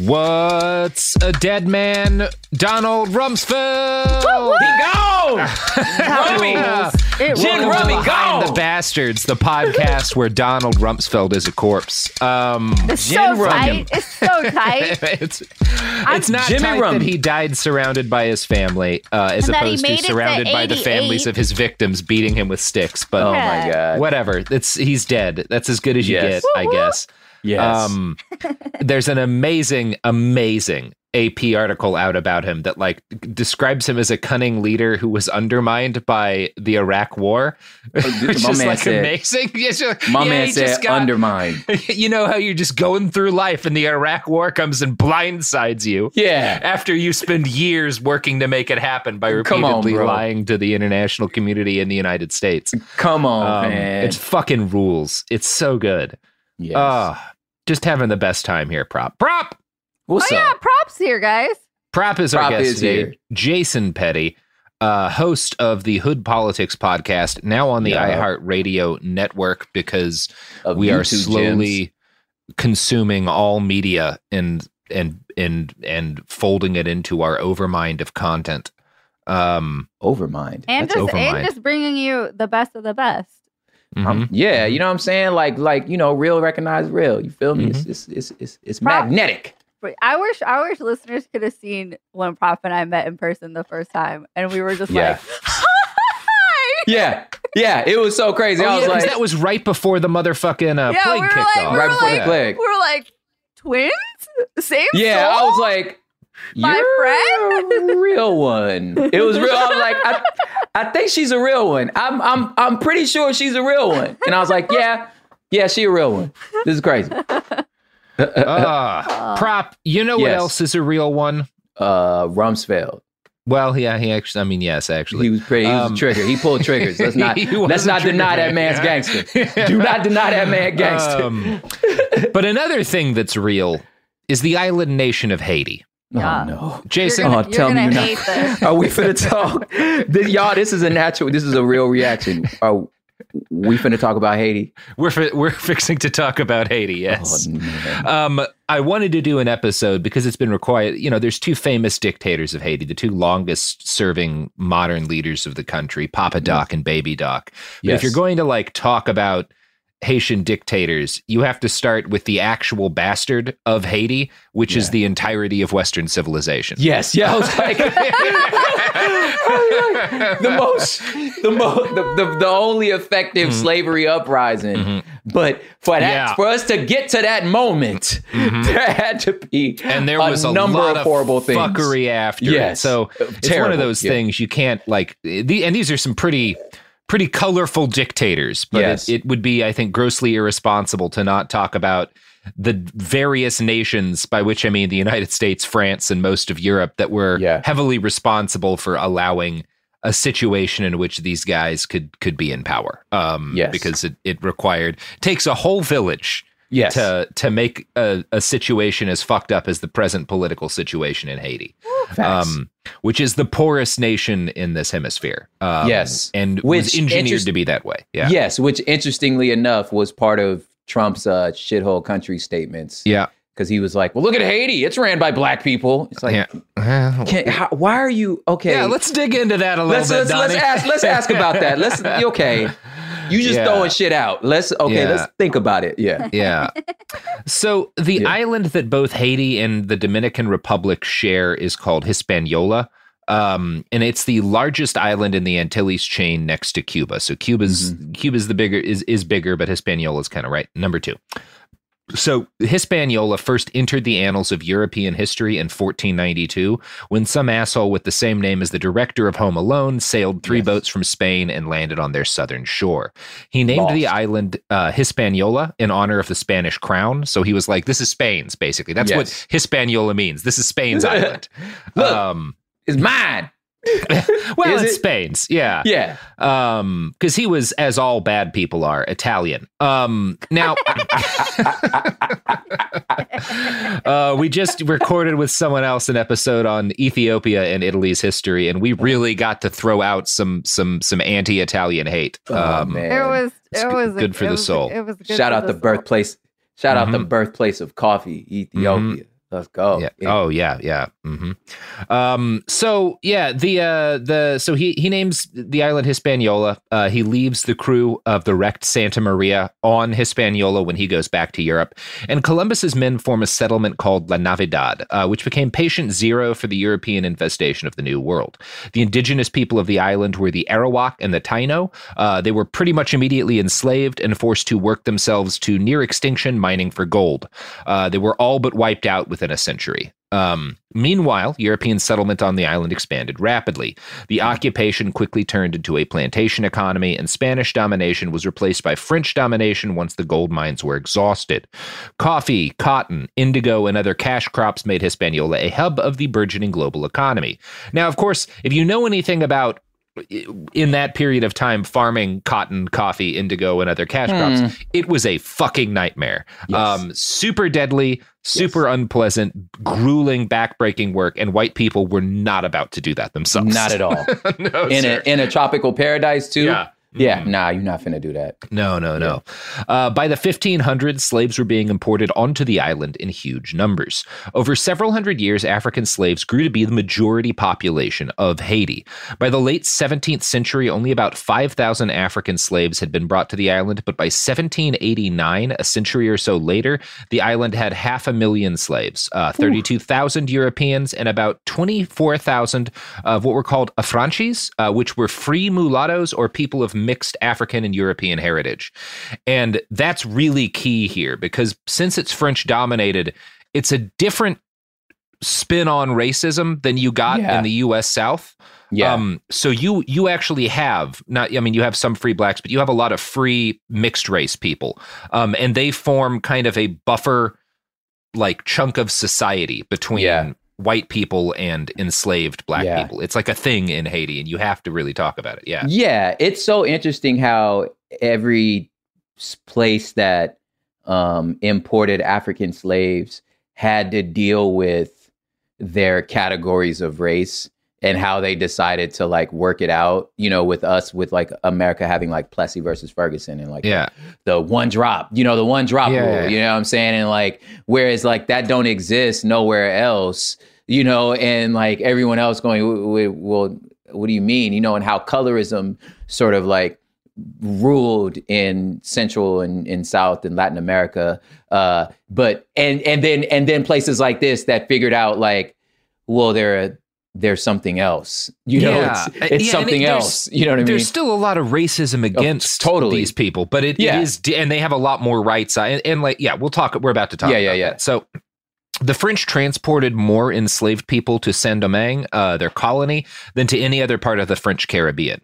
What's a dead man? Donald Rumsfeld. He gone. Rummy. It Gin Welcome Rummy to Behind gone. the Bastards, the podcast where Donald Rumsfeld is a corpse. Um, It's Gin so Rummy. tight. It's so tight. it's it's not Jimmy tight Rum. that he died surrounded by his family, uh, as And that he opposed to made it to surrounded by the 88. families of his victims beating him with sticks. But Oh Yeah. my god. whatever, it's he's dead. That's as good as you Yes. get, I guess. Yes. Um, there's an amazing, amazing AP article out about him that like describes him as a cunning leader who was undermined by the Iraq War, which my is like said- amazing. My yeah, man he said just got- undermine. you know how you're just going through life and the Iraq War comes and blindsides you. Yeah. After you spend years working to make it happen by Come on, repeatedly lying to the international community in the United States. Come on, Um, man. it's fucking rules. It's so good. yes. Ah, just having the best time here, prop. Prop! What's oh up? yeah, props here, guys. Prop is our guest is today. here. Jason Petty, uh, host of the Hood Politics podcast, now on the Yeah. iHeartRadio network because Of we are slowly gems. consuming all media and and and and folding it into our overmind of content. Um, overmind. And That's just and overmind. just bringing you the best of the best. Um, yeah, you know what I'm saying? Like, like you know, real recognize real. You feel me? Mm-hmm. It's, it's, it's, it's, it's Prop- magnetic. But I wish I wish listeners could have seen when Prop and I met in person the first time, and we were just Yeah. like, "Hi!" Yeah, yeah. It was so crazy. Oh, I yeah, like, that was right before the motherfucking uh, yeah, plague we kicked like, off. we Right were before the like, plague. we were like twins, same yeah. soul? I was like, My You're friend? a real one. It was real. I was like, I, I think she's a real one. I'm, I'm, I'm pretty sure she's a real one. And I was like, yeah, yeah, she a real one. This is crazy. Ah, prop. You know what Yes. else is a real one? Uh, Rumsfeld. Well, yeah, he actually. I mean, yes, actually. He was pretty. He was Um, a trigger. He pulled triggers. Let's not. He was let's a not trigger deny man, that man's yeah. gangster. Do not deny that man gangster. Um, but another thing that's real is the island nation of Haiti. Yeah. Oh no. Jason, oh, you're tell me gonna you're hate not. this. Are we finna talk? This- y'all, this is a natural. This is a real reaction. Are, we finna talk about Haiti. We're fi- we're fixing to talk about Haiti. Yes. Oh. Um, I wanted to do an episode because it's been required. You know, there's two famous dictators of Haiti, the two longest serving modern leaders of the country, Papa Doc and Baby Doc. But Yes. if you're going to like talk about Haitian dictators, you have to start with the actual bastard of Haiti, which is the entirety of Western civilization. Yes, yeah. I was like, the most, the most, the, the, the only effective mm-hmm. slavery uprising. Mm-hmm. But for that, Yeah. for us to get to that moment, mm-hmm. there had to be and there was a number lot of horrible things. fuckery after it. Yes. So Uh, it's one of those yeah. things you can't like. The, and these are some pretty pretty colorful dictators, but Yes. it, it would be, I think, grossly irresponsible to not talk about the various nations, by which I mean the United States, France, and most of Europe, that were Yeah. heavily responsible for allowing a situation in which these guys could could be in power. Um, Yes. because it, it required takes a whole village Yes. to to make a, a situation as fucked up as the present political situation in Haiti, um, which is the poorest nation in this hemisphere. Um, Yes. and Which was engineered interest- to be that way. Yeah, Yes, which interestingly enough was part of Trump's uh, shithole country statements. yeah, Because he was like, well, look at Haiti. It's ran by black people. It's like, yeah. Can, how, why are you, okay. yeah, let's dig into that a little let's, bit. let's, let's ask let's ask about that. Let's okay. You just Yeah. throwing shit out. Let's okay, Yeah. let's think about it. Yeah. yeah. So the Yeah. island that both Haiti and the Dominican Republic share is called Hispaniola. Um, and it's the largest island in the Antilles chain next to Cuba. So Cuba's Cuba's the bigger is is bigger, but Hispaniola is kind of right number two. So Hispaniola first entered the annals of European history in 1492 when some asshole with the same name as the director of Home Alone sailed three Yes. boats from Spain and landed on their southern shore. He named the island uh, Hispaniola in honor of the Spanish crown. So he was like, "This is Spain's." Basically, that's Yes. what Hispaniola means. This is Spain's island. Look. um, It's mine. well, Is it's it? Spain's. Yeah. Yeah. Um, because he was, as all bad people are, Italian. Um, now, uh, we just recorded with someone else an episode on Ethiopia and Italy's history, and we really got to throw out some some some anti-Italian hate. Oh, um, man. It was. It's It good- was good for it the was- soul. It was good Shout out the soul. birthplace. Shout out the Mhm. birthplace of coffee, Ethiopia. Let's go. Yeah. Oh yeah, yeah. hmm Um. So yeah, the uh the so he he names the island Hispaniola. Uh, he leaves the crew of the wrecked Santa Maria on Hispaniola when he goes back to Europe, and Columbus's men form a settlement called La Navidad, uh, which became patient zero for the European infestation of the New World. The indigenous people of the island were the Arawak and the Taino. Uh, they were pretty much immediately enslaved and forced to work themselves to near extinction mining for gold. Uh, they were all but wiped out within a century. Um, meanwhile, European settlement on the island expanded rapidly. The occupation quickly turned into a plantation economy, and Spanish domination was replaced by French domination once the gold mines were exhausted. Coffee, cotton, indigo, and other cash crops made Hispaniola a hub of the burgeoning global economy. Now, of course, if you know anything about in that period of time farming cotton, coffee, indigo, and other cash crops, it was a fucking nightmare. Yes. Um, super deadly, super unpleasant, grueling, backbreaking work, and white people were not about to do that themselves. Not at all. no, in sir. a in a tropical paradise too. Yeah. Yeah, nah, you're not finna do that. No, no, no. Uh, by the 1500s, slaves were being imported onto the island in huge numbers. Over several hundred years, African slaves grew to be the majority population of Haiti. By the late 17th century, only about 5,000 African slaves had been brought to the island, but by 1789, a century or so later, the island had half a million slaves, uh, 32,000 Europeans, and about 24,000 of what were called affranchis, uh, which were free mulattoes or people of mixed African and European heritage. And that's really key here because since it's French dominated, it's a different spin on racism than you got Yeah. in the US South. Yeah. Um, so you you actually have not I mean you have some free blacks, but you have a lot of free mixed race people. Um, and they form kind of a buffer like chunk of society between Yeah. White people and enslaved black Yeah. people. It's like a thing in Haiti and you have to really talk about it. Yeah. Yeah, it's so interesting how every place that um, imported African slaves had to deal with their categories of race and how they decided to like work it out, you know, with us, with like America having like Plessy versus Ferguson and like Yeah. the one drop, you know, the one drop Yeah, rule, yeah. you know what I'm saying? And like, whereas like that don't exist nowhere else, you know, and like everyone else going, "W- w- well, what do you mean? You know, and how colorism sort of like ruled in Central and in South and Latin America. Uh, but and and then and then places like this that figured out like, well, there there's something else. You know, Yeah. it's, Uh, it's yeah, something it- else. You know what I mean? There's still a lot of racism against totally. these people, but it, Yeah. it is, and they have a lot more rights. And, and like, yeah, we'll talk. We're about to talk. Yeah, yeah, yeah. that. So, the French transported more enslaved people to Saint Domingue, uh, their colony, than to any other part of the French Caribbean.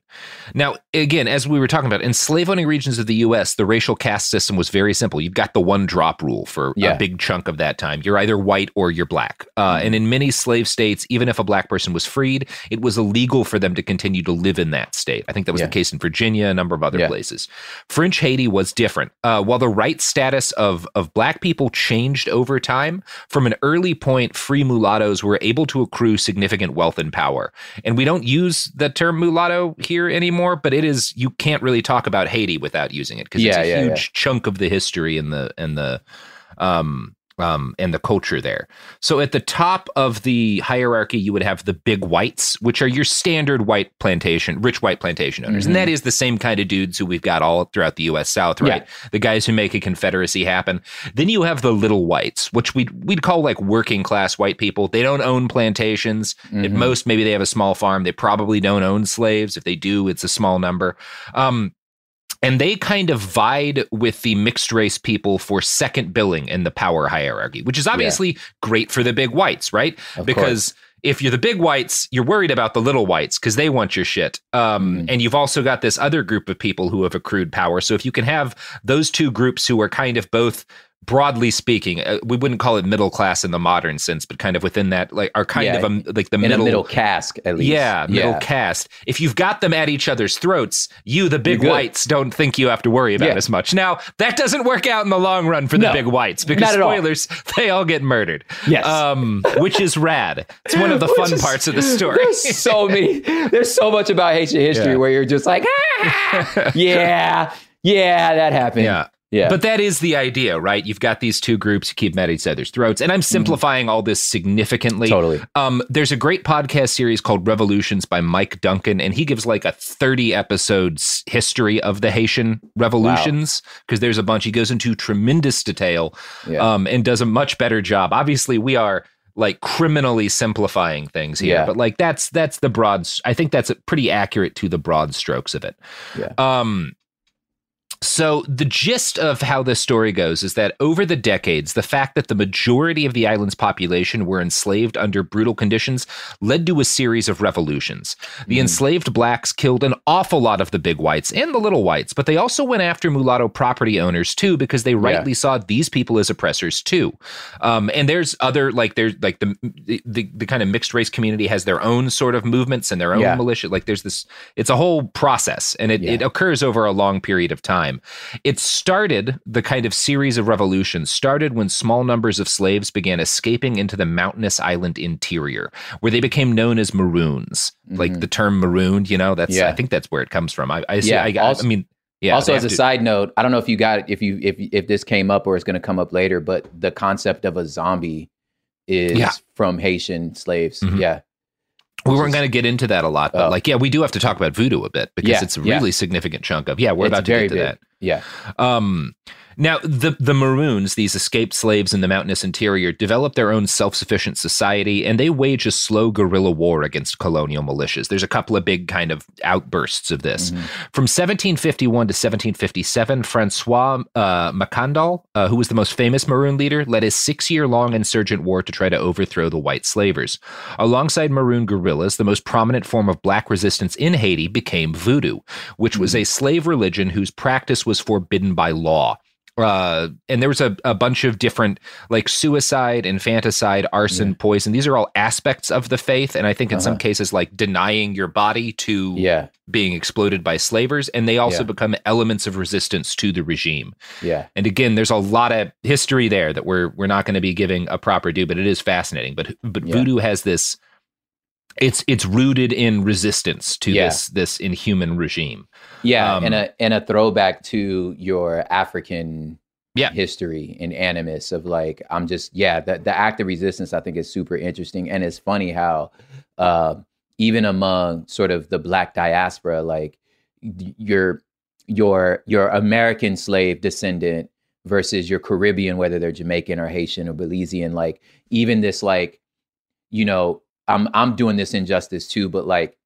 Now, again, as we were talking about, in slave owning regions of the U.S., the racial caste system was very simple. You've got the one drop rule for Yeah. a big chunk of that time. You're either white or you're black. Uh, and in many slave states, even if a black person was freed, it was illegal for them to continue to live in that state. I think that was Yeah. the case in Virginia, a number of other Yeah. places. French Haiti was different. Uh, while the right status of, of black people changed over time, from an early point, free mulattoes were able to accrue significant wealth and power. And we don't use the term mulatto here anymore, but it is you can't really talk about Haiti without using it because Yeah, it's a yeah, huge yeah. chunk of the history and the and the um um, and the culture there. So at the top of the hierarchy, you would have the big whites, which are your standard white plantation, rich white plantation owners. And Mhm. that is the same kind of dudes who we've got all throughout the US South, right? The guys who make a confederacy happen. Then you have the little whites, which we'd, we'd call like working class white people. They don't own plantations. At Mhm. most, maybe they have a small farm. They probably don't own slaves. If they do, it's a small number. Um, and they kind of vied with the mixed race people for second billing in the power hierarchy, which is obviously great for the big whites, right? Of because if you're the big whites, you're worried about the little whites because they want your shit. Um, Mhm. And you've also got this other group of people who have accrued power. So if you can have those two groups who are kind of both broadly speaking, uh, we wouldn't call it middle class in the modern sense, but kind of within that, like, are kind Yeah. of a, like the middle, middle cask at least. yeah, middle yeah. caste. If you've got them at each other's throats, you, the big whites, don't think you have to worry about Yeah. as much. Now, that doesn't work out in the long run for the No, big whites because at all. spoilers, they all get murdered. Yes. Um, which is rad. It's one of the fun is- parts of the story. There's so many. There's so much about Haitian history where you're just like, ah, yeah, yeah, that happened. yeah. Yeah. But that is the idea, right? You've got these two groups who keep at each other's throats. And I'm simplifying all this significantly. Mm-hmm. Totally. Um, there's a great podcast series called Revolutions by Mike Duncan, and he gives like a 30 episodes history of the Haitian revolutions because there's a bunch. He goes into tremendous detail Yeah. um, and does a much better job. Obviously, we are like criminally simplifying things here, Yeah. but like that's that's the broad. I think that's pretty accurate to the broad strokes of it. Yeah. Um, so the gist of how this story goes is that over the decades, the fact that the majority of the island's population were enslaved under brutal conditions led to a series of revolutions. The Mm. enslaved blacks killed an awful lot of the big whites and the little whites, but they also went after mulatto property owners too because they rightly saw these people as oppressors too. Um, and there's other like there's like the, the the kind of mixed race community has their own sort of movements and their own Yeah. militia. Like there's this, it's a whole process, and it, Yeah. it occurs over a long period of time. It started the kind of series of revolutions started when small numbers of slaves began escaping into the mountainous island interior, where they became known as maroons. Like the term marooned, you know, that's Mm-hmm. Yeah. I think that's where it comes from. I, I. Yeah. I, Also- I mean, yeah. also, as a to- side note, I don't know if you got it, if you if if this came up or it's going to come up later, but the concept of a zombie is Yeah. from Haitian slaves. Mhm. Yeah, we weren't going to get into that a lot, but Oh. like, yeah, we do have to talk about voodoo a bit because Yeah, it's a yeah. really significant chunk of. Yeah, we're It's about to get to big. that. yeah, Um, now, the the Maroons, these escaped slaves in the mountainous interior, developed their own self sufficient society, and they wage a slow guerrilla war against colonial militias. There's a couple of big kind of outbursts of this. Mm-hmm. From 1751 to 1757, Francois uh, Macandal, uh, who was the most famous Maroon leader, led a six year long insurgent war to try to overthrow the white slavers. Alongside Maroon guerrillas, the most prominent form of black resistance in Haiti became voodoo, which was a slave religion whose practice was forbidden by law. Uh, and there was a, a bunch of different like suicide, infanticide, arson, poison. These are all aspects of the faith. And I think in some Uh-huh. cases, like denying your body to yeah, being exploded by slavers. And they also Yeah. become elements of resistance to the regime. yeah, And again, there's a lot of history there that we're we're not going to be giving a proper due, but it is fascinating. But but Yeah. voodoo has this it's it's rooted in resistance to Yeah. this this inhuman regime. Yeah, Um, and a and a throwback to your African Yeah. history and animus of like I'm just yeah the the act of resistance I think is super interesting and it's funny how uh, even among sort of the black diaspora like your your your American slave descendant versus your Caribbean whether they're Jamaican or Haitian or Belizean like even this like you know I'm I'm doing this injustice too but like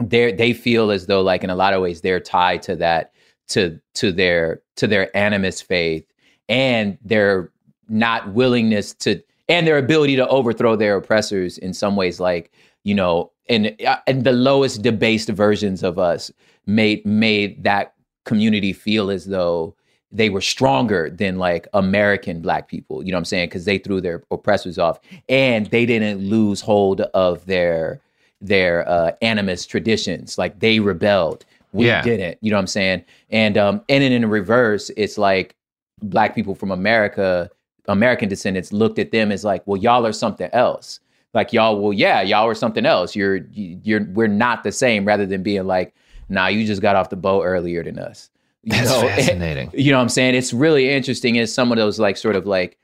they they feel as though like in a lot of ways they're tied to that to to their to their animist faith and their not willingness to and their ability to overthrow their oppressors in some ways like you know and uh, and the lowest debased versions of us made made that community feel as though they were stronger than like American black people, you know what I'm saying? Because they threw their oppressors off and they didn't lose hold of their their uh, animist traditions. Like they rebelled. We Yeah. didn't. You know what I'm saying? And um and then in reverse, it's like black people from America, American descendants looked at them as like, well, y'all are something else. Like y'all, well, yeah, y'all are something else. You're you're we're not the same. Rather than being like, nah, you just got off the boat earlier than us. You That's know? fascinating. you know what I'm saying? It's really interesting. It's some of those like sort of like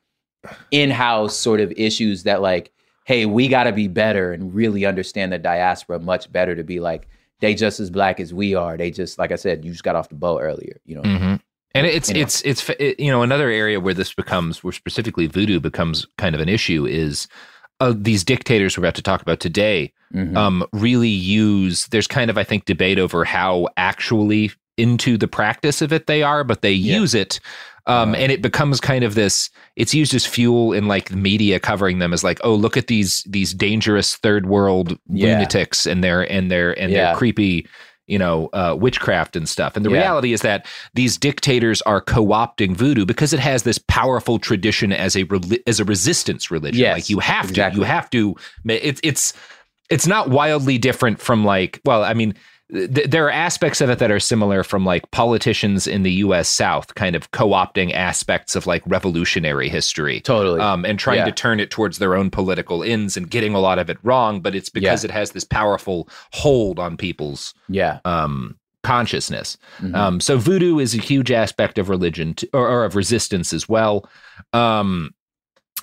in-house sort of issues that like, hey, we got to be better and really understand the diaspora much better to be like they just as black as we are. They just like I said, you just got off the boat earlier. You know? hmm And it's Anyway. it's it's it, you know another area where this becomes where specifically voodoo becomes kind of an issue is uh, these dictators we're about to talk about today Mhm. um, really use. There's kind of I think debate over how actually into the practice of it they are, but they Yeah. use it. Um, Uh-huh. and it becomes kind of this. It's used as fuel in like the media covering them as like, oh, look at these these dangerous third world Yeah. lunatics and their and their and Yeah. their creepy, you know, uh, witchcraft and stuff. And the Yeah. reality is that these dictators are co-opting voodoo because it has this powerful tradition as a reli- as a resistance religion. Yes, like you have exactly. to, you have to. It's it's it's not wildly different from like. Well, I mean. Th- There are aspects of it that are similar from like politicians in the U.S. South, kind of co-opting aspects of like revolutionary history, Totally. um, and trying Yeah. to turn it towards their own political ends and getting a lot of it wrong. But it's because it has this powerful hold on people's yeah. um, consciousness. Mhm. Um, so voodoo is a huge aspect of religion or, or of resistance as well. Um,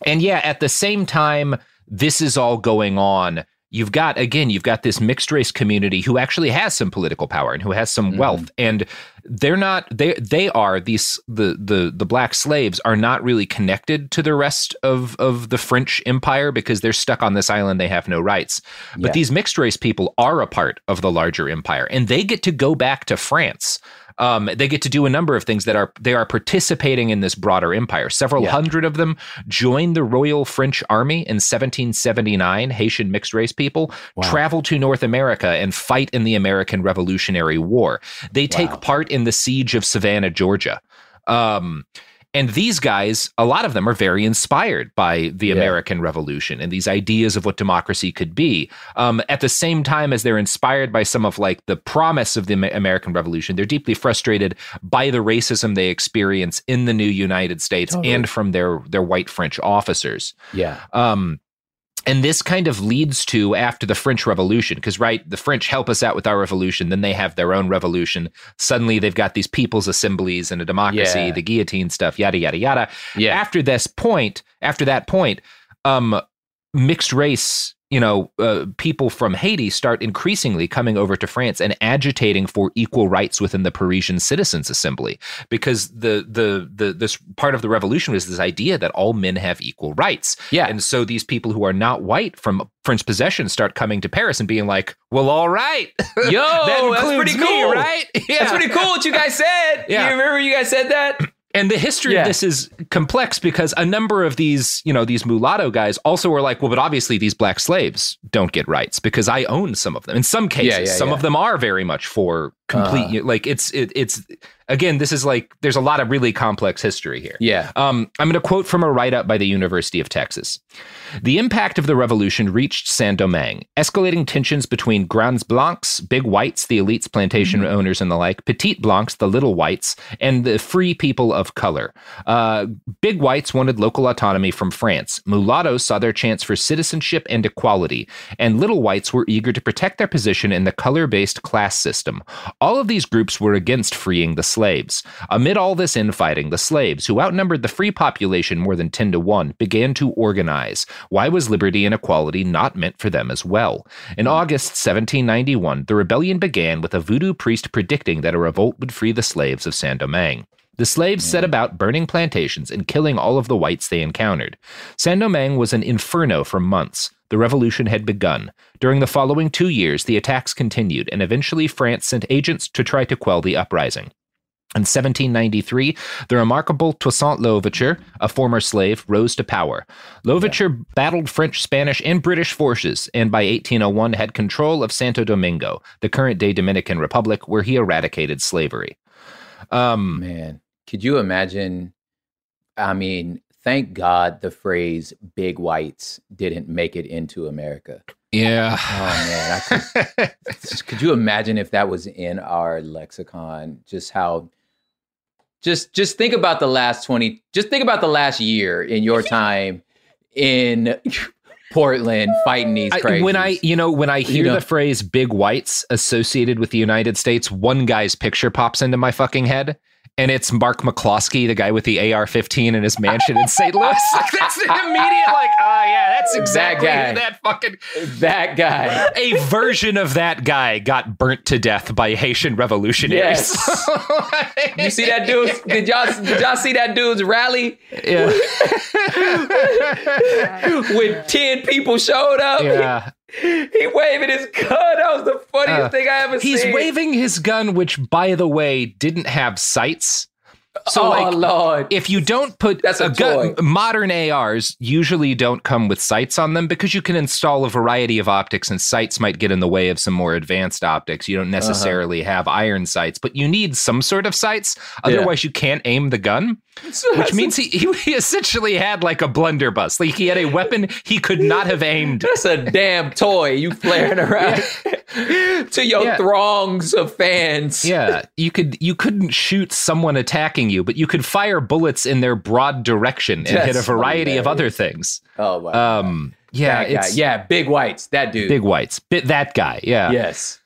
and yeah, at the same time, this is all going on. You've got again, you've got this mixed race community who actually has some political power and who has some Mhm. wealth, and they're not they they are these the the the black slaves are not really connected to the rest of of the French Empire because they're stuck on this island. They have no rights. But Yeah. these mixed race people are a part of the larger empire, and they get to go back to France. Um, they get to do a number of things that are they are participating in this broader empire. Several Yeah. hundred of them joined the Royal French Army in 1779. Haitian mixed race people Wow. travel to North America and fight in the American Revolutionary War. They take Wow. part in the siege of Savannah, Georgia. Um, and these guys, a lot of them are very inspired by the Yeah. American Revolution and these ideas of what democracy could be. Um, at the same time as they're inspired by some of like the promise of the American Revolution, they're deeply frustrated by the racism they experience in the new United States Totally. and from their their white French officers. Yeah. Um, and this kind of leads to after the French Revolution, because right, the French help us out with our revolution, then they have their own revolution. Suddenly, they've got these people's assemblies and a democracy, Yeah. the guillotine stuff, yada yada yada. Yeah. After this point, after that point, um, mixed race, you know, uh, people from Haiti start increasingly coming over to France and agitating for equal rights within the Parisian Citizens Assembly, because the the the this part of the revolution was this idea that all men have equal rights. Yeah. And so these people who are not white from French possession start coming to Paris and being like, "Well, all right, Yo, that that's pretty me, cool. right? Yeah. That's pretty cool what you guys said. Yeah. You remember you guys said that? And the history Yeah. of this is complex because a number of these, you know, these mulatto guys also were like, well, but obviously these black slaves don't get rights because I own some of them. In some cases, yeah, some yeah. of them are very much for complete like it's it, it's again this is like there's a lot of really complex history here. Yeah. um, i'm going to quote from a write-up by the university of texas. The impact of the revolution reached saint-domingue escalating tensions between grands blancs big whites the elites plantation owners and the like petite blancs the little whites and the free people of color. Uh, big whites wanted local autonomy from france. Mulattoes saw their chance for citizenship and equality and little whites were eager to protect their position in the color-based class system all of these groups were against freeing the slaves. Amid all this infighting, the slaves, who outnumbered the free population more than 10 to 1, began to organize. Why was liberty and equality not meant for them as well? In August 1791, the rebellion began with a voodoo priest predicting that a revolt would free the slaves of Saint Domingue. The slaves set mm. about burning plantations and killing all of the whites they encountered. Saint Domingue was an inferno for months. The revolution had begun. During the following two years, the attacks continued, and eventually France sent agents to try to quell the uprising. In 1793, the remarkable Toussaint Louverture, a former slave, rose to power. Louverture battled French, Spanish, and British forces, and by 1801 had control of Santo Domingo, the current day Dominican Republic, where he eradicated slavery. Um, Man, could you imagine? I mean, thank God the phrase "big whites" didn't make it into America. yeah. Oh man, could, could you imagine if that was in our lexicon? Just how, just just think about the last twenty. Just think about the last year in your time in Portland fighting these I, when I, you know, when I hear know. the phrase "big whites" associated with the United States, one guy's picture pops into my fucking head, and it's Mark McCloskey, the guy with the AR-15 in his mansion in St. Louis. Like, that's an immediate, like, oh yeah, that's exactly guy. that fucking that guy. a version of that guy got burnt to death by Haitian revolutionaries. Yes. You see that dude? Did y'all did y'all see that dude's rally yeah. when ten people showed up? yeah. He waving his gun. That was the funniest Uh, thing I ever He's seen. He's waving his gun, which, by the way, didn't have sights. So, oh like, Lord. if you don't put That's a gun, modern ARs usually don't come with sights on them because you can install a variety of optics and sights might get in the way of some more advanced optics. You Uh-huh. don't necessarily have iron sights, but you need some sort of sights. Otherwise, you can't aim the gun, which means he, he, he essentially had like a blunderbuss. Like he had a weapon he could not have aimed. That's a damn toy you flaring around to your Yeah. throngs of fans. Yeah, you could you couldn't shoot someone attacking you, but you could fire bullets in their broad direction and hit a That's variety of other things. Oh wow. Um, yeah, it's yeah, big whites. That dude. big whites. Bit that guy. Yeah. Yes.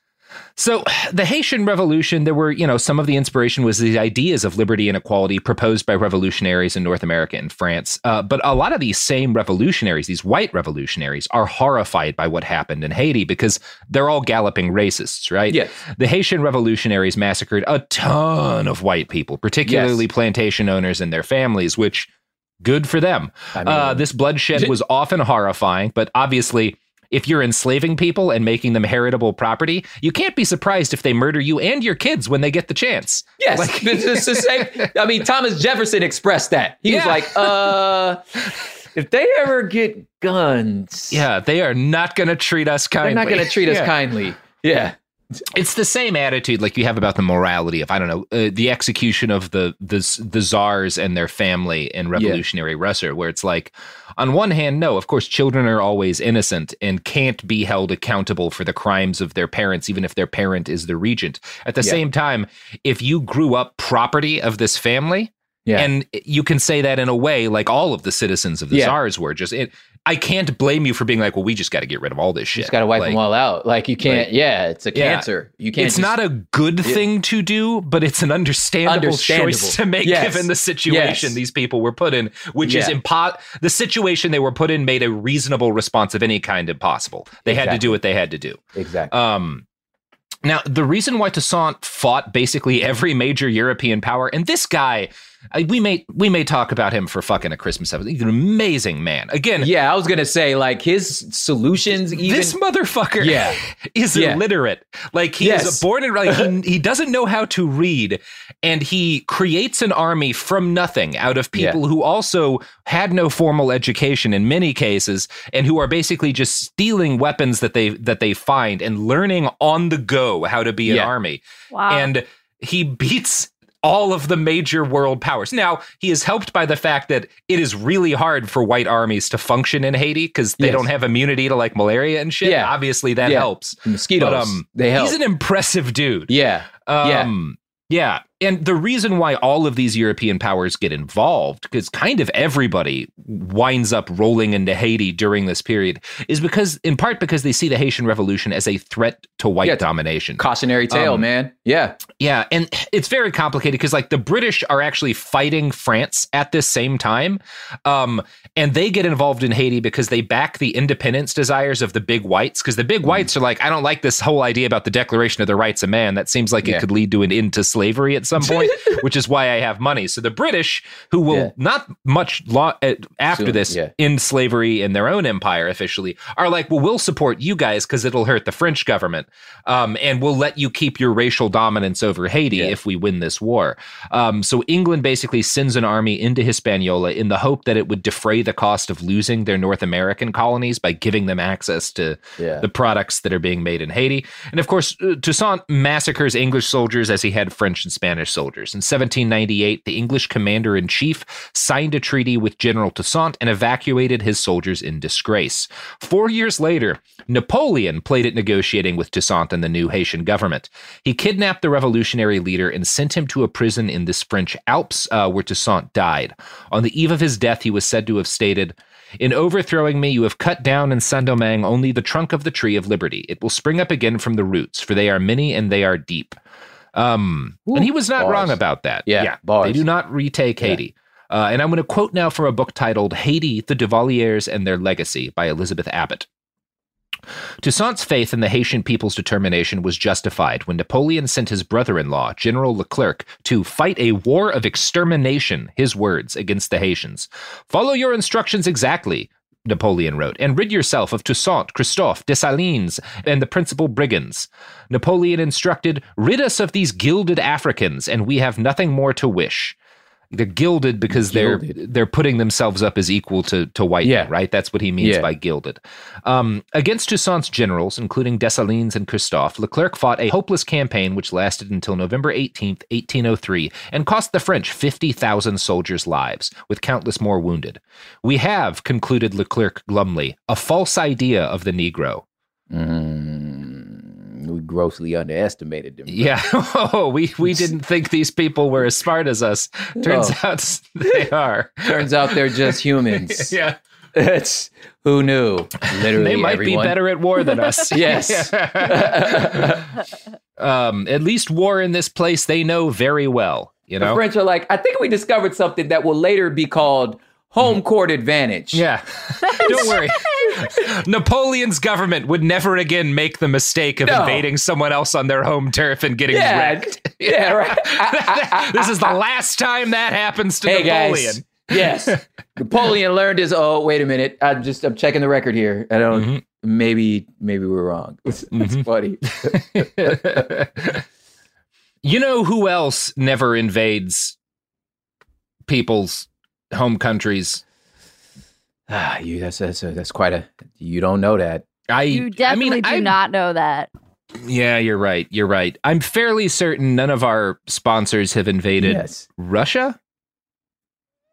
So the Haitian Revolution, there were, you know, some of the inspiration was the ideas of liberty and equality proposed by revolutionaries in North America and France. Uh, but a lot of these same revolutionaries, these white revolutionaries, are horrified by what happened in Haiti because they're all galloping racists, right? Yes. The Haitian revolutionaries massacred a ton of white people, particularly plantation owners and their families, which good for them. I mean- uh, this bloodshed was often horrifying, but obviously, if you're enslaving people and making them heritable property, you can't be surprised if they murder you and your kids when they get the chance. Yes. Like- it's just the same. I mean, Thomas Jefferson expressed that. He was like, uh, if they ever get guns, Yeah, they are not going to treat us kindly. they're not going to treat us Yeah. kindly. Yeah. It's the same attitude like you have about the morality of I don't know uh, the execution of the the the czars and their family in Revolutionary Russia, where it's like, on one hand, no, of course, children are always innocent and can't be held accountable for the crimes of their parents, even if their parent is the regent. At the Yeah. same time, if you grew up property of this family, Yeah. and you can say that in a way like all of the citizens of the Yeah. czars were just it. I can't blame you for being like, well, we just got to get rid of all this shit. just got to wipe Like, them all out. Like you can't. like- yeah, it's a Yeah. cancer. You can't. it's just- not a good thing to do, but it's an understandable, Understandable. choice to make Yes. given the situation Yes. these people were put in, which is Yeah. impo- the situation they were put in made a reasonable response of any kind impossible. They had to do what they had to do. exactly. Um, now, the reason why Toussaint fought basically every major European power, and this guy, I- we may we may talk about him for fucking a Christmas episode. He's an amazing man. Again, yeah, I was gonna say like his solutions. Even this motherfucker Yeah. is Yeah. illiterate. Like he Yes. is born and like he, he doesn't know how to read, and he creates an army from nothing out of people who also had no formal education in many cases and who are basically just stealing weapons that they that they find and learning on the go how to be an Yeah. army. Wow. And he beats all of the major world powers. Now, he is helped by the fact that it is really hard for white armies to function in Haiti because they Yes. don't have immunity to like malaria and shit. Yeah. Obviously, that Yeah. helps. Mosquitoes. But um, they help. he's an impressive dude. yeah. Yeah. Um, yeah. And the reason why all of these European powers get involved, because kind of everybody winds up rolling into Haiti during this period, is because, in part, because they see the Haitian Revolution as a threat to white Yeah. domination. Cautionary tale, Um, man. Yeah. Yeah, and it's very complicated because like the British are actually fighting France at this same time, um, and they get involved in Haiti because they back the independence desires of the big whites. Because the big Mm. whites are like, I don't like this whole idea about the Declaration of the Rights of Man. That seems like Yeah. it could lead to an end to slavery at some point, which is why I have money. So the British, who will Yeah. not much lo- uh, after Soon, this yeah. end slavery in their own empire officially, are like, well, we'll support you guys because it'll hurt the French government, um, and we'll let you keep your racial dominance over Haiti Yeah. if we win this war. Um, so England basically sends an army into Hispaniola in the hope that it would defray the cost of losing their North American colonies by giving them access to the products that are being made in Haiti. And of course, uh, Toussaint massacres English soldiers as he had French and Spanish soldiers. In 1798, the English commander in chief signed a treaty with General Toussaint and evacuated his soldiers in disgrace. Four years later, Napoleon played at negotiating with Toussaint and the new Haitian government. He kidnapped the revolutionary leader and sent him to a prison in the French Alps uh, where Toussaint died. On the eve of his death, he was said to have stated, in overthrowing me, you have cut down in Saint Domingue only the trunk of the tree of liberty. It will spring up again from the roots, for they are many and they are deep. Um, and he was not Bars. wrong about that. Yeah, bars. they do not retake Haiti. Uh, and I'm going to quote now from a book titled Haiti, the Duvaliers and Their Legacy by Elizabeth Abbott. Toussaint's faith in the Haitian people's determination was justified when Napoleon sent his brother in law, General Leclerc, to fight a war of extermination, his words, against the Haitians. Follow your instructions exactly, Napoleon wrote, and rid yourself of Toussaint, Christophe, Dessalines, and the principal brigands. Napoleon instructed, Rid us of these gilded Africans, and we have nothing more to wish. They're gilded because they're they're putting themselves up as equal to to white Yeah. men, right? That's what he means Yeah. by gilded. Um, against Toussaint's generals, including Dessalines and Christophe, Leclerc fought a hopeless campaign which lasted until November 18th, 1803, and cost the French 50,000 soldiers' lives, with countless more wounded. We have, concluded Leclerc glumly, a false idea of the Negro. Mm, grossly underestimated them. Yeah, oh, we, we didn't think these people were as smart as us. Turns Oh. out they are. Turns out they're just humans. yeah. It's who knew? Literally, They might everyone. be better at war than us. Yes. um, at least war in this place they know very well. You know, The. French are like, I think we discovered something that will later be called home court advantage. Yeah. Don't worry. Napoleon's government would never again make the mistake of No. invading someone else on their home turf and getting Yeah. wrecked. Yeah, right. I- I- I- this is the last time that happens to hey Napoleon. guys. Yes. Napoleon learned his oh wait a minute. I'm just I'm checking the record here. I don't Mhm. maybe maybe we're wrong. It's, it's Mhm. funny. you know who else never invades people's home countries? Ah, you that's that's that's quite a you don't know that. I You definitely I mean, do I'm- not know that. Yeah, you're right. You're right. I'm fairly certain none of our sponsors have invaded Yes. Russia.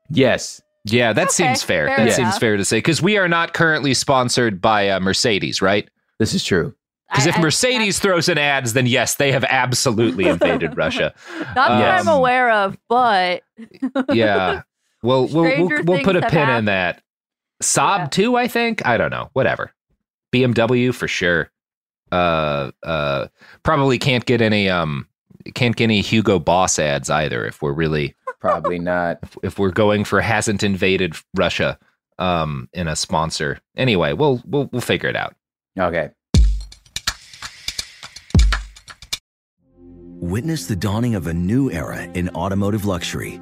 Yes. Yeah, that Okay, seems fair. fair that enough. seems fair to say because we are not currently sponsored by uh, Mercedes, right? This is true. Because I- if I- Mercedes throws in ads, then yes, they have absolutely invaded Russia. Not that I'm Um, aware of, but Yeah. Well, we'll we'll, we'll put a things have pin in that. Saab Yeah. too, I think. I don't know. Whatever. BMW for sure. Uh, uh, probably can't get any um can't get any Hugo Boss ads either if we're really Probably not. if we're going for hasn't invaded Russia um in a sponsor. Anyway, we'll we'll we'll figure it out. Okay. Witness the dawning of a new era in automotive luxury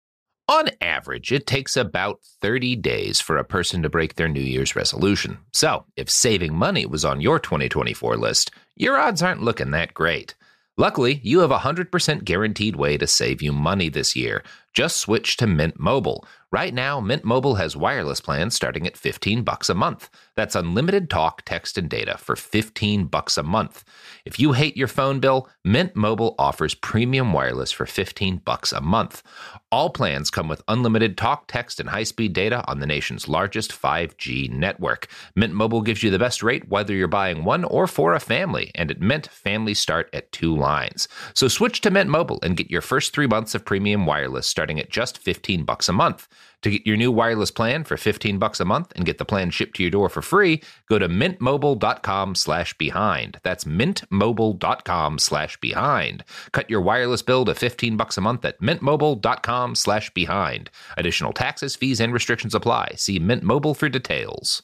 On average, it takes about 30 days for a person to break their New Year's resolution. So, if saving money was on your 2024 list, your odds aren't looking that great. Luckily, you have a 100% guaranteed way to save you money this year. Just switch to Mint Mobile. Right now, Mint Mobile has wireless plans starting at 15 bucks a month. That's unlimited talk, text, and data for 15 bucks a month. If you hate your phone bill, Mint Mobile offers premium wireless for 15 bucks a month. All plans come with unlimited talk, text, and high-speed data on the nation's largest 5G network. Mint Mobile gives you the best rate whether you're buying one or for a family, and at Mint, families start at two lines. So switch to Mint Mobile and get your first 3 months of premium wireless starting at just 15 bucks a month. To get your new wireless plan for 15 bucks a month and get the plan shipped to your door for free, go to mintmobile.com slash behind. That's mintmobile.com slash behind. Cut your wireless bill to 15 bucks a month at mintmobile.com slash behind. Additional taxes, fees, and restrictions apply. See Mint Mobile for details.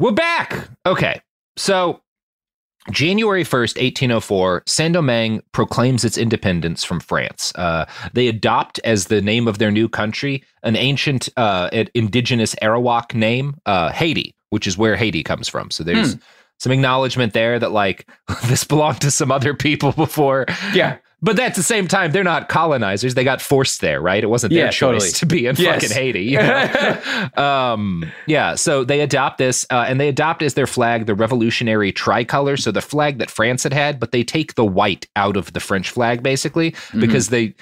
We're back. Okay. So, January 1st, 1804, Saint Domingue proclaims its independence from France. Uh, they adopt as the name of their new country an ancient uh, indigenous Arawak name, uh, Haiti, which is where Haiti comes from. So there's Hmm. some acknowledgement there that, like, this belonged to some other people before. Yeah. But at the same time, they're not colonizers. They got forced there, right? It wasn't their Yeah, choice totally. to be in Yes. fucking Haiti. You know? um, yeah, so they adopt this, uh, and they adopt as their flag the revolutionary tricolor, so the flag that France had had, but they take the white out of the French flag, basically, because they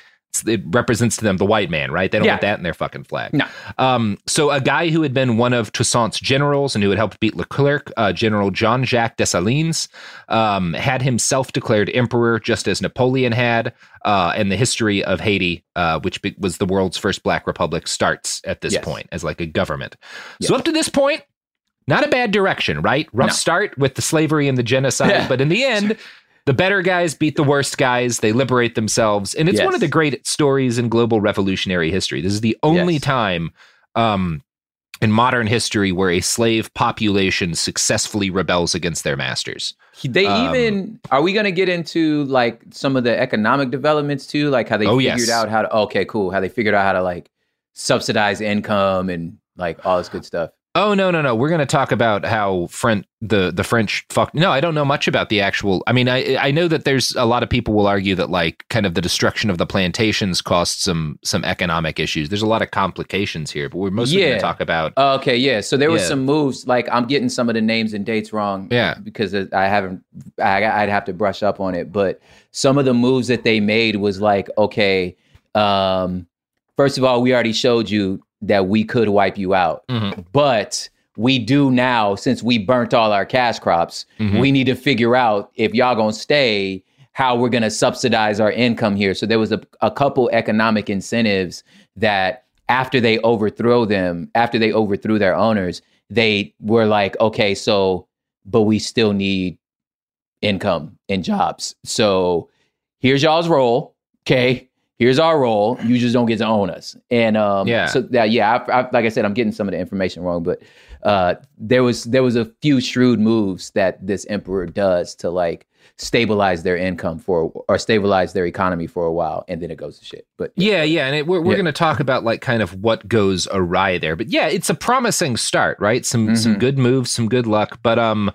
it represents to them the white man, right? They don't Yeah. want that in their fucking flag. No. Um, so a guy who had been one of Toussaint's generals and who had helped beat Leclerc, uh, General Jean Jacques Dessalines, um, had himself declared emperor, just as Napoleon had. Uh, and the history of Haiti, uh, which be- was the world's first black republic, starts at this Yes. point as like a government. So up to this point, not a bad direction, right? Rough No. start with the slavery and the genocide, Yeah. but in the end, the better guys beat the worst guys. They liberate themselves, and it's one of the great stories in global revolutionary history. This is the only Yes. time um, in modern history where a slave population successfully rebels against their masters. They Um, even are we going to get into like some of the economic developments too, like how they Oh, figured yes. out how to okay, cool, how they figured out how to like subsidize income and like all this good stuff. Oh no no no! We're going to talk about how French the the French fuck. No, I don't know much about the actual. I mean, I I know that there's a lot of people will argue that like kind of the destruction of the plantations caused some some economic issues. There's a lot of complications here, but we're mostly going to talk about. Oh, okay, yeah. So there was Yeah. some moves. Like I'm getting some of the names and dates wrong. Yeah. because I haven't. I, I'd have to brush up on it. But some of the moves that they made was like, okay, um, first of all, we already showed you that we could wipe you out, Mhm. but we do now since we burnt all our cash crops. Mhm. We need to figure out if y'all gonna stay. How we're gonna subsidize our income here. So there was a, a couple economic incentives that after they overthrow them, after they overthrew their owners, they were like, okay, so, but we still need income and jobs. So here's y'all's role. Okay. Here's our role. You just don't get to own us. And um, Yeah. so that, yeah, I, I, like I said, I'm getting some of the information wrong, but uh, there was there was a few shrewd moves that this emperor does to like stabilize their income for or stabilize their economy for a while, and then it goes to shit. But Yeah, yeah, and it, we're we're Yeah. going to talk about like kind of what goes awry there. But yeah, it's a promising start, right? Some some Mhm. good moves, some good luck, but um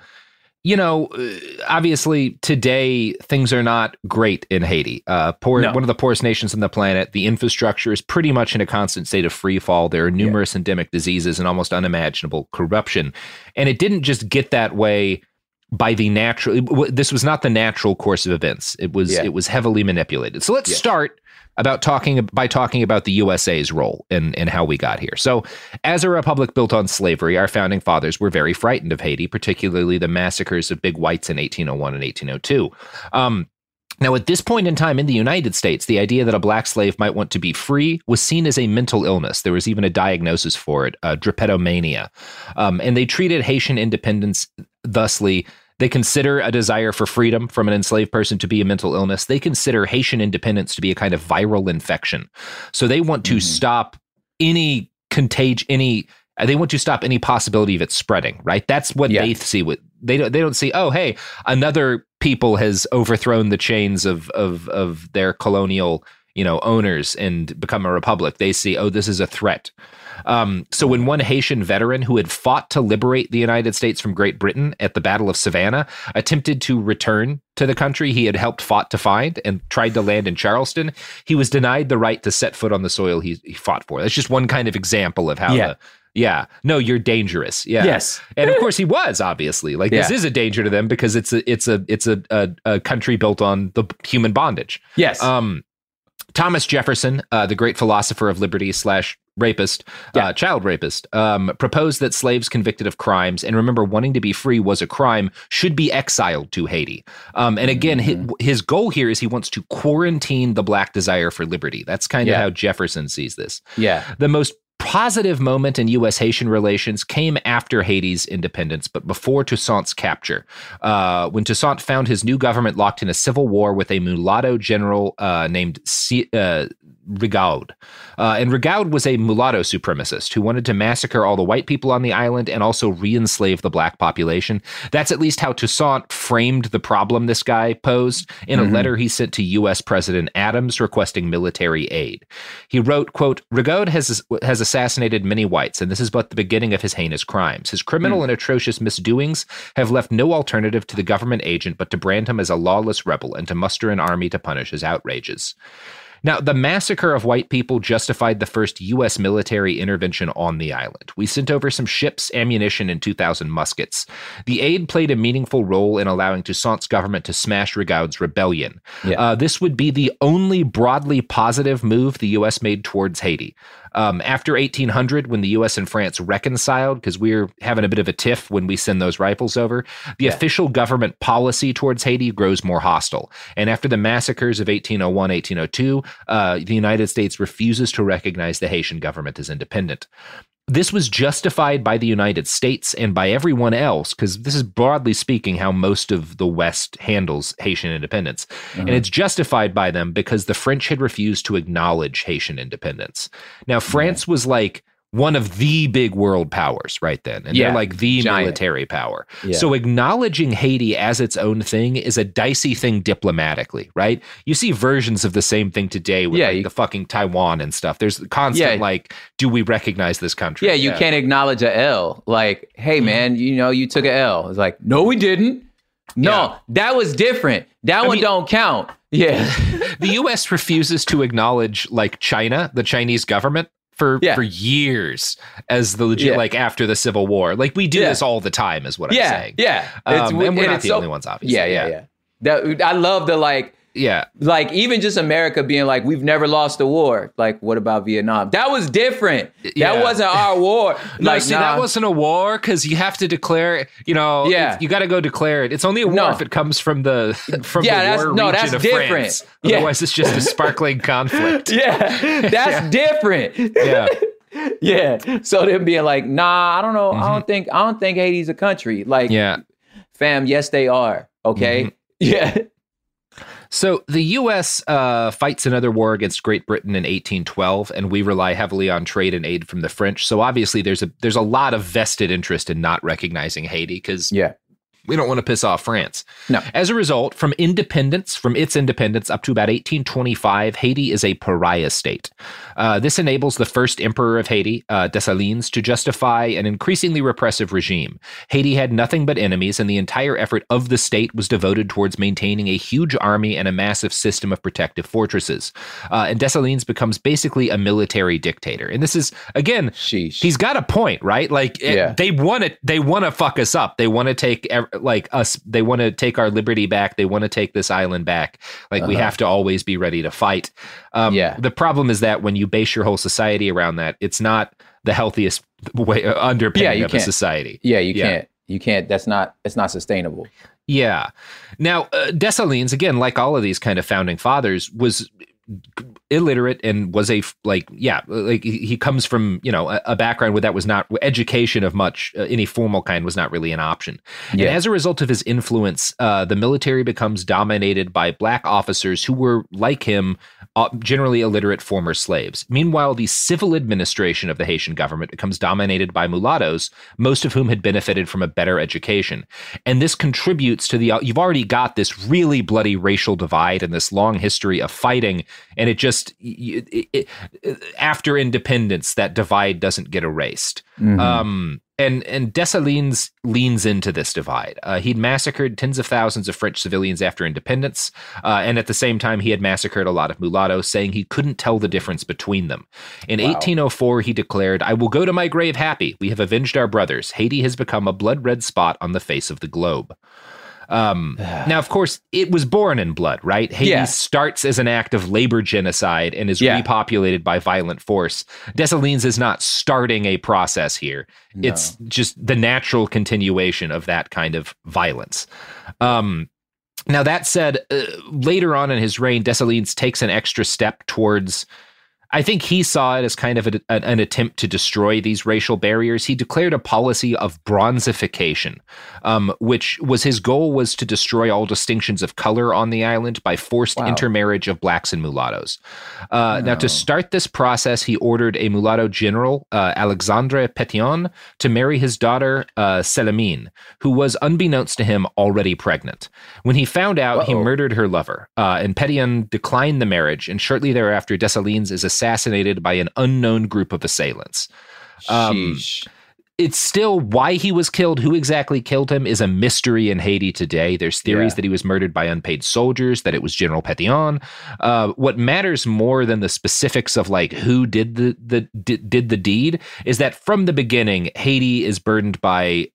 you know, uh, obviously today things are not great in Haiti. Uh poor No. one of the poorest nations on the planet. The infrastructure is pretty much in a constant state of free fall. There are numerous endemic diseases and almost unimaginable corruption. And it didn't just get that way by the natural it w- this was not the natural course of events. It was Yeah. it was heavily manipulated. So let's Yeah. start about talking by talking about the USA's role and and how we got here. So, as a republic built on slavery, our founding fathers were very frightened of Haiti, particularly the massacres of big whites in 1801 and 1802. Um, now, at this point in time in the United States, the idea that a black slave might want to be free was seen as a mental illness. There was even a diagnosis for it, uh, drapetomania. Um, and they treated Haitian independence thusly. They consider a desire for freedom from an enslaved person to be a mental illness. They consider Haitian independence to be a kind of viral infection. So they want to mm-hmm. stop any contagion, any. They want to stop any possibility of it spreading. Right. That's what Yeah. they see. What they don't. They don't see. Oh, hey, another people has overthrown the chains of of of their colonial you know owners and become a republic. They see. Oh, this is a threat. Um, so when one Haitian veteran who had fought to liberate the United States from Great Britain at the Battle of Savannah attempted to return to the country he had helped fought to find and tried to land in Charleston, he was denied the right to set foot on the soil he, he fought for. That's just one kind of example of how Yeah. the yeah, no, you're dangerous. Yeah, Yes. and of course he was obviously like this is a danger to them because it's a it's a it's a a, a country built on the human bondage. yes, Um, Thomas Jefferson, uh, the great philosopher of liberty slash rapist, Yeah. uh, child rapist, um, proposed that slaves convicted of crimes, and remember, wanting to be free was a crime, should be exiled to Haiti. Um, and again, Mm-hmm. his, goal here is he wants to quarantine the black desire for liberty. That's kind of Yeah. how Jefferson sees this. yeah, The most positive moment in U.S. Haitian relations came after Haiti's independence, but before Toussaint's capture. Uh, when Toussaint found his new government locked in a civil war with a mulatto general uh, named uh, Rigaud. Uh, and Rigaud was a mulatto supremacist who wanted to massacre all the white people on the island and also re enslave the black population. That's at least how Toussaint framed the problem this guy posed in a Mhm. letter he sent to U.S. President Adams requesting military aid. He wrote, quote, Rigaud has, has assassinated many whites, and this is but the beginning of his heinous crimes. His criminal and atrocious misdoings have left no alternative to the government agent but to brand him as a lawless rebel and to muster an army to punish his outrages. Now, the massacre of white people justified the first U.S. military intervention on the island. We sent over some ships, ammunition, and 2,000 muskets. The aid played a meaningful role in allowing Toussaint's government to smash Rigaud's rebellion. Yeah. Uh, this would be the only broadly positive move the U.S. made towards Haiti. Um, after 1800, when the U.S. and France reconciled, because we are having a bit of a tiff when we send those rifles over, the official government policy towards Haiti grows more hostile. And after the massacres of 1801, 1802, uh, the United States refuses to recognize the Haitian government as independent. This was justified by the United States and by everyone else, because this is broadly speaking how most of the West handles Haitian independence. And uh-huh. it's justified by them because the French had refused to acknowledge Haitian independence. Now, France was like, one of the big world powers right then. And Yeah, they're like the giant. military power. Yeah. So acknowledging Haiti as its own thing is a dicey thing diplomatically, right? You see versions of the same thing today with Yeah, like you- the fucking Taiwan and stuff. There's constant like, do we recognize this country? Yeah, you can't acknowledge a L. Like, hey Mm-hmm. man, you know, you took a L. It's like, no, we didn't. No, that was different. That one mean- don't count. Yeah. the US refuses to acknowledge like China, the Chinese government for Yeah. for years as the legit Yeah. like after the Civil War. Like we do Yeah. this all the time is what I'm saying. Yeah. Um, and we're not it's the only ones, obviously. Yeah, yeah, yeah. That, I love the like, Yeah. like even just America being like, we've never lost a war. Like, what about Vietnam? That was different. Yeah. That wasn't our war. No, like, see, nah. that wasn't a war because you have to declare. You know, Yeah. you got to go declare it. It's only a war No. if it comes from the from Yeah, the that's- war no, region that's of different. France. Yeah. Otherwise, it's just a sparkling conflict. Yeah, that's different. Yeah, Yeah. So them being like, nah, I don't know. I don't think I don't think Haiti's a country. Like, Mm-hmm. yeah. fam, yes they are. Okay. Mm-hmm. Yeah. So the U.S. Uh, fights another war against Great Britain in 1812, and we rely heavily on trade and aid from the French. So obviously, there's a there's a lot of vested interest in not recognizing Haiti because Yeah. We don't want to piss off France. No. As a result, from independence, from its independence up to about 1825, Haiti is a pariah state. Uh, this enables the first emperor of Haiti, uh, Dessalines, to justify an increasingly repressive regime. Haiti had nothing but enemies, and the entire effort of the state was devoted towards maintaining a huge army and a massive system of protective fortresses. Uh, and Dessalines becomes basically a military dictator. And this is, again, Sheesh. he's got a point, right? Like it- Yeah. they want to they want to fuck us up. They want to take ev- like us. They want to take our liberty back. They want to take this island back. Like we Uh-huh. have to always be ready to fight. Um, Yeah. The problem is that when you base your whole society around that, it's not the healthiest way uh, underpinning Yeah, you of a can't. society. yeah, you Yeah. can't. You can't. That's not. It's not sustainable. Yeah. Now, uh, Dessalines, again, like all of these kind of founding fathers, was illiterate and was a like yeah like he comes from you know a, a background where that was not education of much uh, any formal kind was not really an option. Yeah. and as a result of his influence uh, the military becomes dominated by black officers who were like him uh, generally illiterate former slaves. Meanwhile the civil administration of the haitian government becomes dominated by mulattoes most of whom had benefited from a better education. And this contributes to the uh, you've already got this really bloody racial divide and this long history of fighting and it just y- it, it, after independence that divide doesn't get erased Mhm. um and and Dessalines leans into this divide. Uh, he'd massacred tens of thousands of French civilians after independence, uh, and at the same time, he had massacred a lot of mulattoes, saying he couldn't tell the difference between them. In 1804, he declared, "I will go to my grave happy. We have avenged our brothers. Haiti has become a blood red spot on the face of the globe." Um, now, of course, it was born in blood, right? Haiti Yeah. starts as an act of labor genocide and is Yeah. repopulated by violent force. Dessalines is not starting a process here. It's just the natural continuation of that kind of violence. Um, now, that said, uh, later on in his reign, Dessalines takes an extra step towards. I think he saw it as kind of a, an, an attempt to destroy these racial barriers. He declared a policy of bronzification, um, which was his goal was to destroy all distinctions of color on the island by forced Wow. intermarriage of blacks and mulattoes. Uh, Now, to start this process, he ordered a mulatto general, uh, Alexandre Petion, to marry his daughter, uh, Selimine, who was, unbeknownst to him, already pregnant. When he found out, he Uh-oh. murdered her lover, uh, and Petion declined the marriage, and shortly thereafter, Dessalines is assassinated by an unknown group of assailants. Um, it's still why he was killed, who exactly killed him, is a mystery in Haiti today. There's theories Yeah. that he was murdered by unpaid soldiers, that it was General Petion. Uh, what matters more than the specifics of like who did the the did, did the deed is that from the beginning, Haiti is burdened by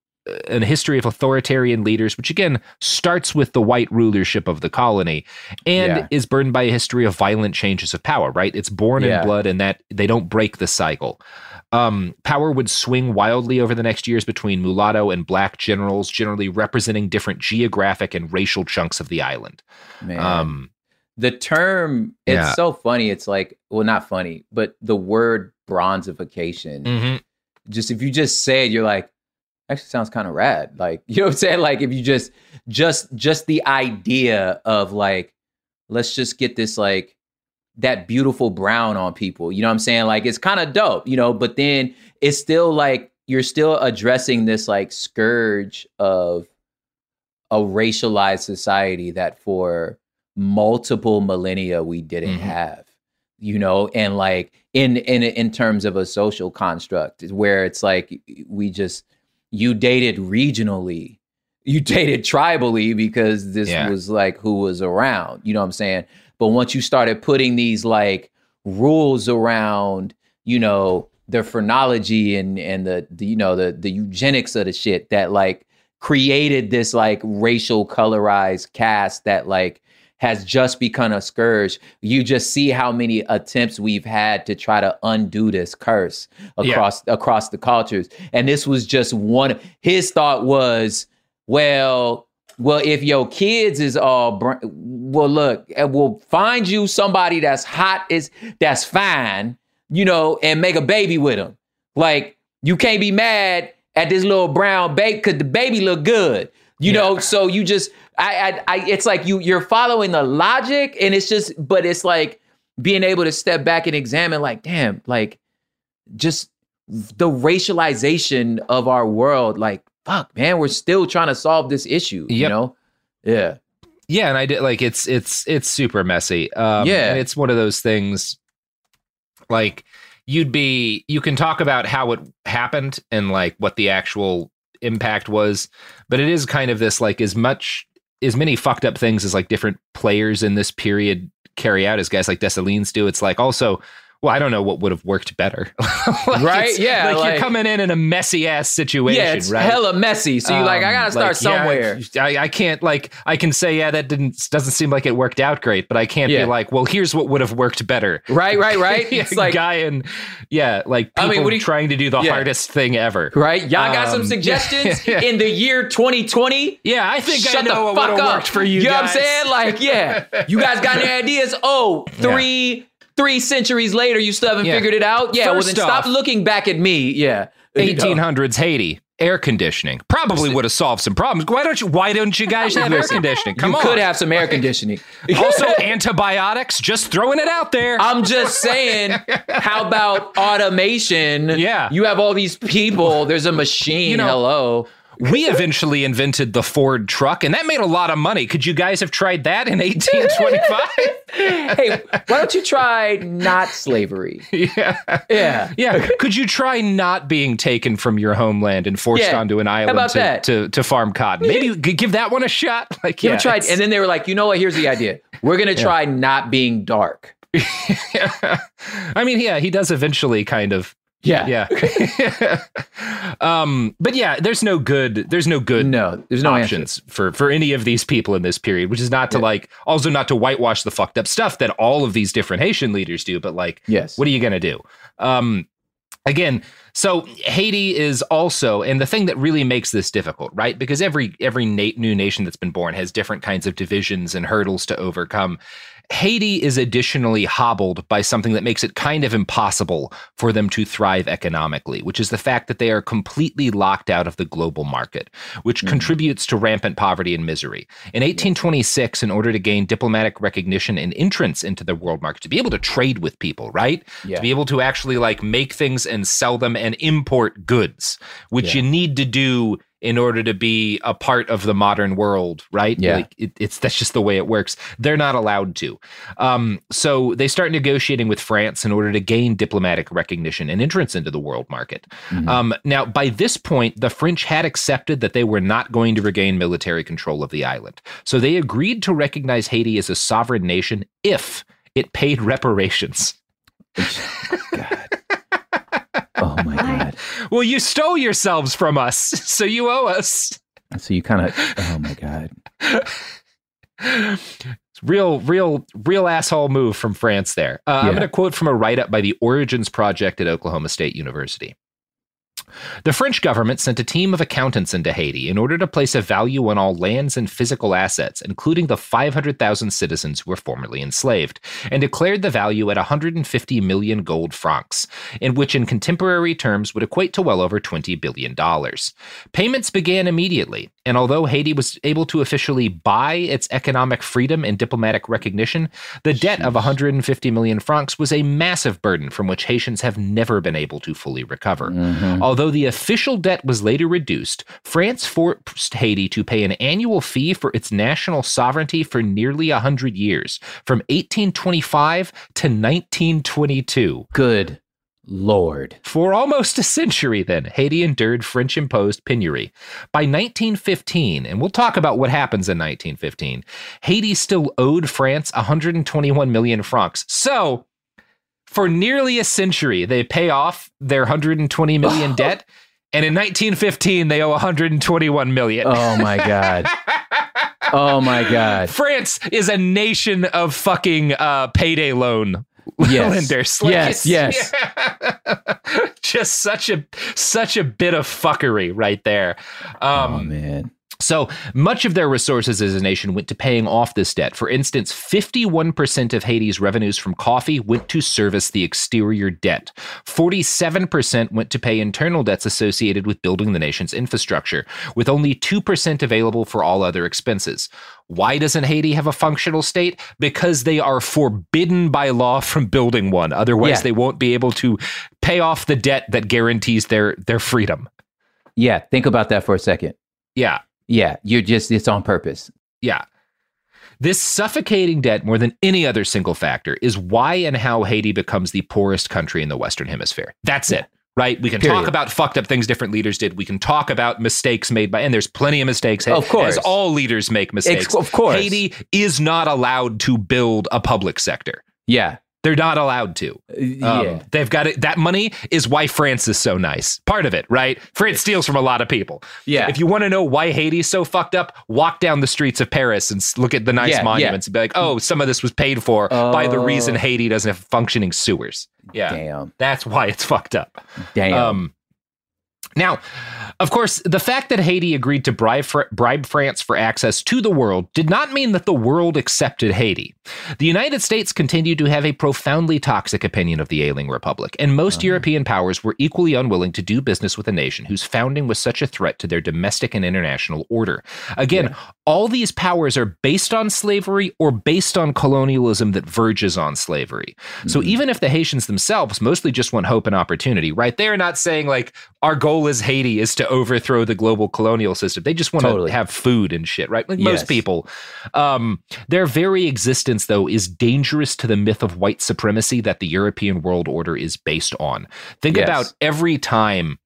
a history of authoritarian leaders, which again starts with the white rulership of the colony, and Yeah. is burdened by a history of violent changes of power. Right? It's born Yeah. in blood, and that they don't break the cycle. Um, power would swing wildly over the next years between mulatto and black generals, generally representing different geographic and racial chunks of the island. Um, the term it's Yeah. so funny it's like well not funny but the word bronzification mhm. just if you just say it you're like actually sounds kind of rad. Like you know what i'm saying? Like if you just just just the idea of like let's just get this like that beautiful brown on people you know what i'm saying? Like it's kind of dope you know? But then it's still like you're still addressing this like scourge of a racialized society that for multiple millennia we didn't Mhm. have you know? And like in in in terms of a social construct where it's like we just you dated regionally you dated tribally because this Yeah. was like who was around you know what i'm saying but once you started putting these like rules around you know the phrenology and and the, the you know the the eugenics of the shit that like created this like racial colorized caste that like has just become a scourge. You just see how many attempts we've had to try to undo this curse Yeah. across across the cultures. And this was just one his thought was, well, well, if your kids is all br- well, look, eh, we'll find you somebody that's hot is that's fine, you know, and make a baby with them. Like you can't be mad at this little brown baby because the baby look good, you know. So you just, I, I, I, it's like you you're following the logic, and it's just, but it's like being able to step back and examine, like, damn, like just the racialization of our world, like, fuck, man, we're still trying to solve this issue, you know? Yeah. Yeah, and I did like it's it's it's super messy. Um, Yeah. and it's one of those things. Like you'd be, you can talk about how it happened and like what the actual impact was, but it is kind of this like as much as many fucked up things as like different players in this period carry out as guys like Dessalines do. It's like also. Well, I don't know what would have worked better. Like, Right? Yeah, Like, like- you're coming in in a messy ass situation, yeah, it's right? hella messy. So you're like, I Um, gotta start like, yeah, somewhere. I, I can't like I can say yeah that didn't doesn't seem like it worked out great, but I can't Yeah. be like, well, here's what would have worked better. Right, right, right. Yeah, It's like, guy and yeah, like I people mean, what you- trying to do the Yeah. hardest thing ever. right? Y'all got some Um, suggestions yeah. in the year 2020? Yeah, I think I Shut know the what fuck would up. worked for you. You know what I'm saying? Like, yeah, you guys got any ideas? Oh, three three centuries later, you still haven't Yeah. figured it out. Yeah, well First then stop looking back at me. Yeah, 1800s Haiti air conditioning probably would have solved some problems. Why don't you? Why don't you guys have air conditioning? Come you on. could have some air conditioning. also antibiotics. Just throwing it out there. I'm just saying, how about automation? Yeah. You have all these people, there's a machine. You know- Hello. We eventually invented the Ford truck, and that made a lot of money. Could you guys have tried that in 1825? hey, why don't you try not slavery? yeah. Yeah. Yeah. Could you try not being taken from your homeland and forced Yeah. onto an island to. To, to farm cotton? Maybe give that one a shot. Like, yeah, tried? And then they were like, you know what? Here's the idea. We're gonna try not being dark. I mean, yeah, he does eventually kind of. Yeah. Yeah. um, but yeah, there's no good. There's no good. No, there's no options for for any of these people in this period. Which is not to like, also not to whitewash the fucked up stuff that all of these different Haitian leaders do. But like, Yes. what are you gonna do? Um, again so haiti is also and the thing that really makes this difficult right because every every na- new nation that's been born has different kinds of divisions and hurdles to overcome haiti is additionally hobbled by something that makes it kind of impossible for them to thrive economically which is the fact that they are completely locked out of the global market which mm-hmm. contributes to rampant poverty and misery in 1826 in order to gain diplomatic recognition and entrance into the world market to be able to trade with people right Yeah. to be able to actually like make things and sell them and import goods, which Yeah. you need to do in order to be a part of the modern world, right? Yeah. Like it, it's that's just the way it works. They're not allowed to. Um, so they start negotiating with France in order to gain diplomatic recognition and entrance into the world market. Mm-hmm. Um, now, by this point, the French had accepted that they were not going to regain military control of the island. So they agreed to recognize Haiti as a sovereign nation if it paid reparations. Oh my god. Well, you stole yourselves from us, so you owe us. So you kind of. Oh my god. Real, real, real asshole move from France there. Uh, I'm going to quote from a write up by the Origins Project at Oklahoma State University. The French government sent a team of accountants into Haiti in order to place a value on all lands and physical assets, including the 500,000 citizens who were formerly enslaved, and declared the value at 150 million gold francs, in which in contemporary terms would equate to well over $20 billion. Payments began immediately, And although Haiti was able to officially buy its economic freedom and diplomatic recognition, the debt of 150 million francs was a massive burden from which Haitians have never been able to fully recover. Mhm. Although the official debt was later reduced, France forced Haiti to pay an annual fee for its national sovereignty for nearly 100 years, from 1825 to 1922. Good lord. For almost a century, then, Haiti endured French imposed penury. By 1915, and we'll talk about what happens in 1915, Haiti still owed France 121 million francs. So, for nearly a century, they pay off their 120 million debt. And in 1915, they owe 121 million. Oh my god. Oh my god. France is a nation of fucking uh, payday loan Yes. lenders. Yes, it's- Just such a such a bit of fuckery right there. Um, oh man. so much of their resources as a nation went to paying off this debt. For instance, 51% of Haiti's revenues from coffee went to service the exterior debt. 47% went to pay internal debts associated with building the nation's infrastructure, with only 2% available for all other expenses. Why doesn't Haiti have a functional state? Because they are forbidden by law from building one. Otherwise, Yeah. they won't be able to pay off the debt that guarantees their their freedom. Yeah, think about that for a second. Yeah. Yeah, you're just it's on purpose. Yeah. This suffocating debt, more than any other single factor, is why and how Haiti becomes the poorest country in the Western Hemisphere. That's it, right? We can Period. talk about fucked up things different leaders did. We can talk about mistakes made by, and there's plenty of mistakes. Of course. As all leaders make mistakes. of course. Haiti is not allowed to build a public sector. Yeah. They're not allowed to. Um, yeah. They've got it. That money is why France is so nice. Part of it, right? France steals from a lot of people. Yeah. If you want to know why Haiti's so fucked up, walk down the streets of Paris and look at the nice Yeah, yeah. monuments and be like, oh, some of this was paid for by the reason Oh. Haiti doesn't have functioning sewers. Yeah. Damn. That's why it's fucked up. Damn. Um, now, of course, the fact that Haiti agreed to bribe, bribe France for access to the world did not mean that the world accepted Haiti. The United States continued to have a profoundly toxic opinion of the ailing republic, and most uh-huh. European powers were equally unwilling to do business with a nation whose founding was such a threat to their domestic and international order. Again, all these powers are based on slavery or based on colonialism that verges on slavery. So mm-hmm. even if the Haitians themselves mostly just want hope and opportunity, right? They're not saying like our goal is Haiti is to overthrow the global colonial system. They just want Totally. to have food and shit, right? Like Yes. most people. Um, their very existence, though, is dangerous to the myth of white supremacy that the European world order is based on. Think Yes. about every time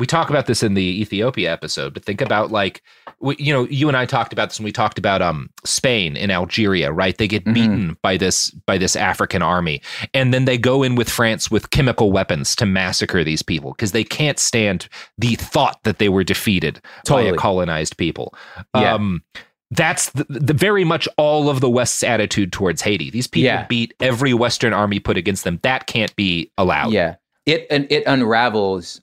we talk about this in the Ethiopia episode, but think about like we, you know, you and I talked about this when we talked about um Spain and Algeria, right? They get Mhm. beaten by this by this African army, and then they go in with France with chemical weapons to massacre these people because they can't stand the thought that they were defeated by a colonized people. Yeah. Um, that's the, the very much all of the West's attitude towards Haiti. These people Yeah. beat every Western army put against them. That can't be allowed. Yeah. It and it unravels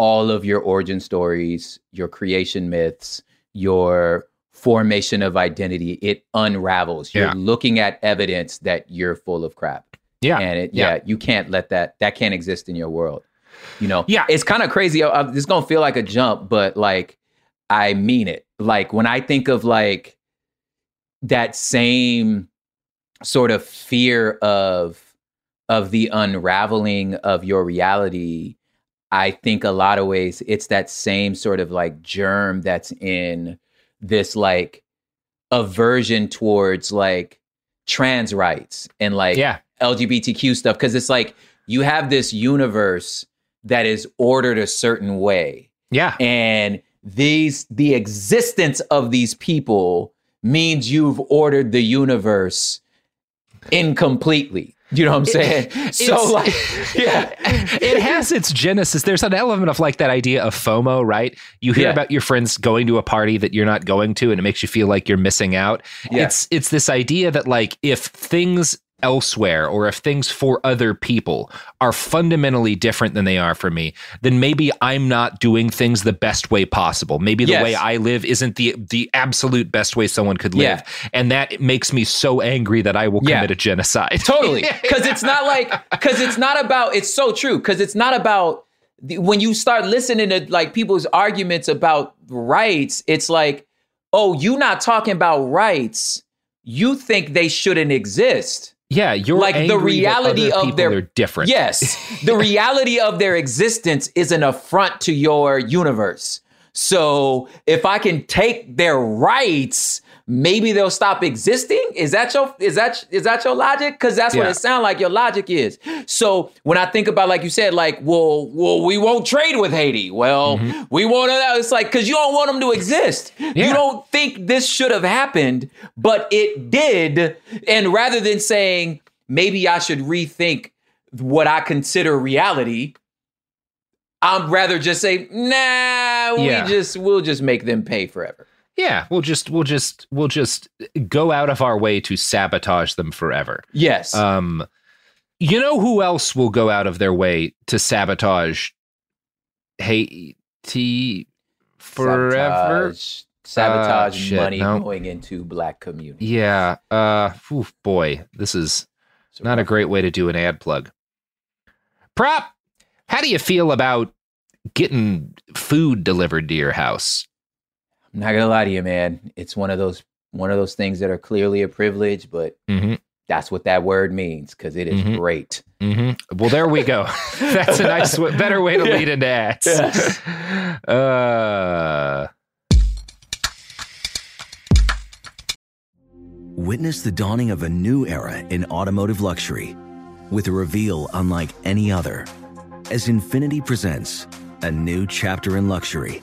all of your origin stories, your creation myths, your formation of identity. It unravels. You're Yeah. looking at evidence that you're full of crap. Yeah. And it Yeah. yeah, you can't let that that can't exist in your world. You know? Yeah. It's kind of crazy. I- I- It's going to feel like a jump, but like I mean it. Like when I think of like that same sort of fear of of the unraveling of your reality i think a lot of ways it's that same sort of like germ that's in this like aversion towards like trans rights and like Yeah. lgbtq stuff because it's like you have this universe that is ordered a certain way Yeah. and these the existence of these people means you've ordered the universe incompletely you know what i'm saying so like yeah it has its genesis. There's an element of like that idea of FOMO, right? You hear Yeah. about your friends going to a party that you're not going to, and it makes you feel like you're missing out. Yeah. It's it's this idea that like if things elsewhere or if things for other people are fundamentally different than they are for me, then maybe I'm not doing things the best way possible. Maybe the Yes. way I live isn't the the absolute best way someone could live. Yeah. And that makes me so angry that I will Yeah. commit a genocide. totally because it's not like because it's not about it's so true because it's not about the, when you start listening to like people's arguments about rights, it's like, oh, you not talking about rights. You think they shouldn't exist. Yeah, you're like the reality of their are different. Yes, the reality of their existence is an affront to your universe. So if I can take their rights, maybe they'll stop existing. Is that your is that is that your logic? Because that's what it sounds like your logic is. So when I think about like you said, like, well, well, we won't trade with Haiti. Well, mm-hmm. we want to. It's like because you don't want them to exist. You don't think this should have happened, but it did. And rather than saying maybe I should rethink what I consider reality. I'd rather just say, nah, we Yeah. just we'll just make them pay forever. Yeah, we'll just we'll just we'll just go out of our way to sabotage them forever. Yes. Um you know who else will go out of their way to sabotage Haiti forever? Sabotage, sabotage Uh, shit, money no. going into black community. Yeah. Uh oof, boy, this is not a great way to do an ad plug. Prop, how do you feel about getting food delivered to your house? I'm not gonna lie to you, man. It's one of those one of those things that are clearly a privilege, but Mm-hmm. that's what that word means because it is Mhm. great. Mm-hmm. Well, there we go. That's a nice, w- better way to lead into ads. Yes. Uh, Witness the dawning of a new era in automotive luxury with a reveal unlike any other as Infiniti presents a new chapter in luxury,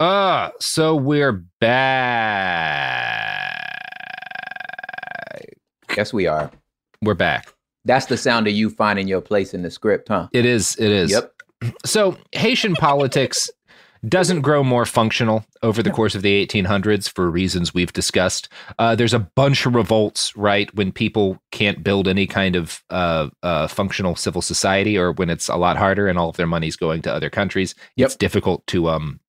Uh, so we're back. Yes, we are. We're back. That's the sound of you finding your place in the script, huh? It is. It is. Yep. So Haitian politics doesn't grow more functional over the course of the 1800s for reasons we've discussed. Uh, there's a bunch of revolts, right, when people can't build any kind of uh, uh, functional civil society, or when it's a lot harder and all of their money's going to other countries. Yep. It's difficult to, um,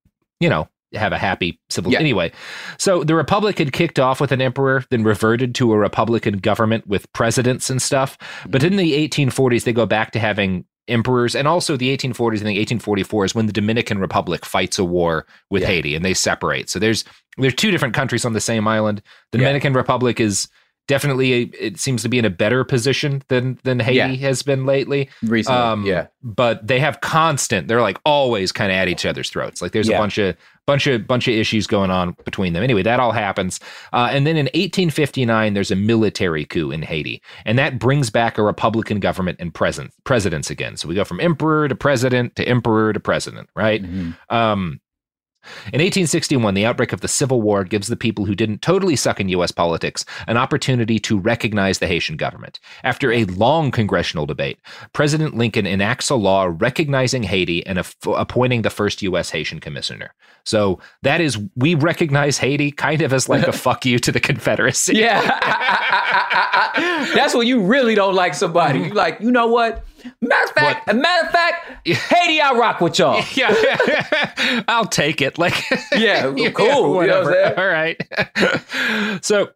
you know, have a happy civil. Yeah. Anyway, so the republic had kicked off with an emperor, then reverted to a republican government with presidents and stuff. But mm. in the 1840s, they go back to having emperors and also the 1840s and the 1844 is when the dominican republic fights a war with Yeah. haiti and they separate so there's there's two different countries on the same island the Yeah. dominican republic is definitely it seems to be in a better position than than haiti Yeah. has been lately. Recently, um, yeah. but they have constant they're like always kind of at each other's throats. Like there's a bunch of bunch of bunch of issues going on between them. Anyway that all happens. Uh, and then in 1859 there's a military coup in haiti and that brings back a republican government and present presidents again. So we go from emperor to president to emperor to president right? Um in 1861, the outbreak of the Civil War gives the people who didn't totally suck in U.S. politics an opportunity to recognize the Haitian government. After a long congressional debate, President Lincoln enacts a law recognizing Haiti and aff- appointing the first U.S. Haitian commissioner. So that is, we recognize Haiti kind of as like a fuck you to the Confederacy. Yeah. That's when you really don't like somebody. You like, you know what? Matter of fact, a matter of fact, Haiti, I rock with y'all. yeah, I'll take it. Like, Yeah, cool. You know what whatever. All right. so,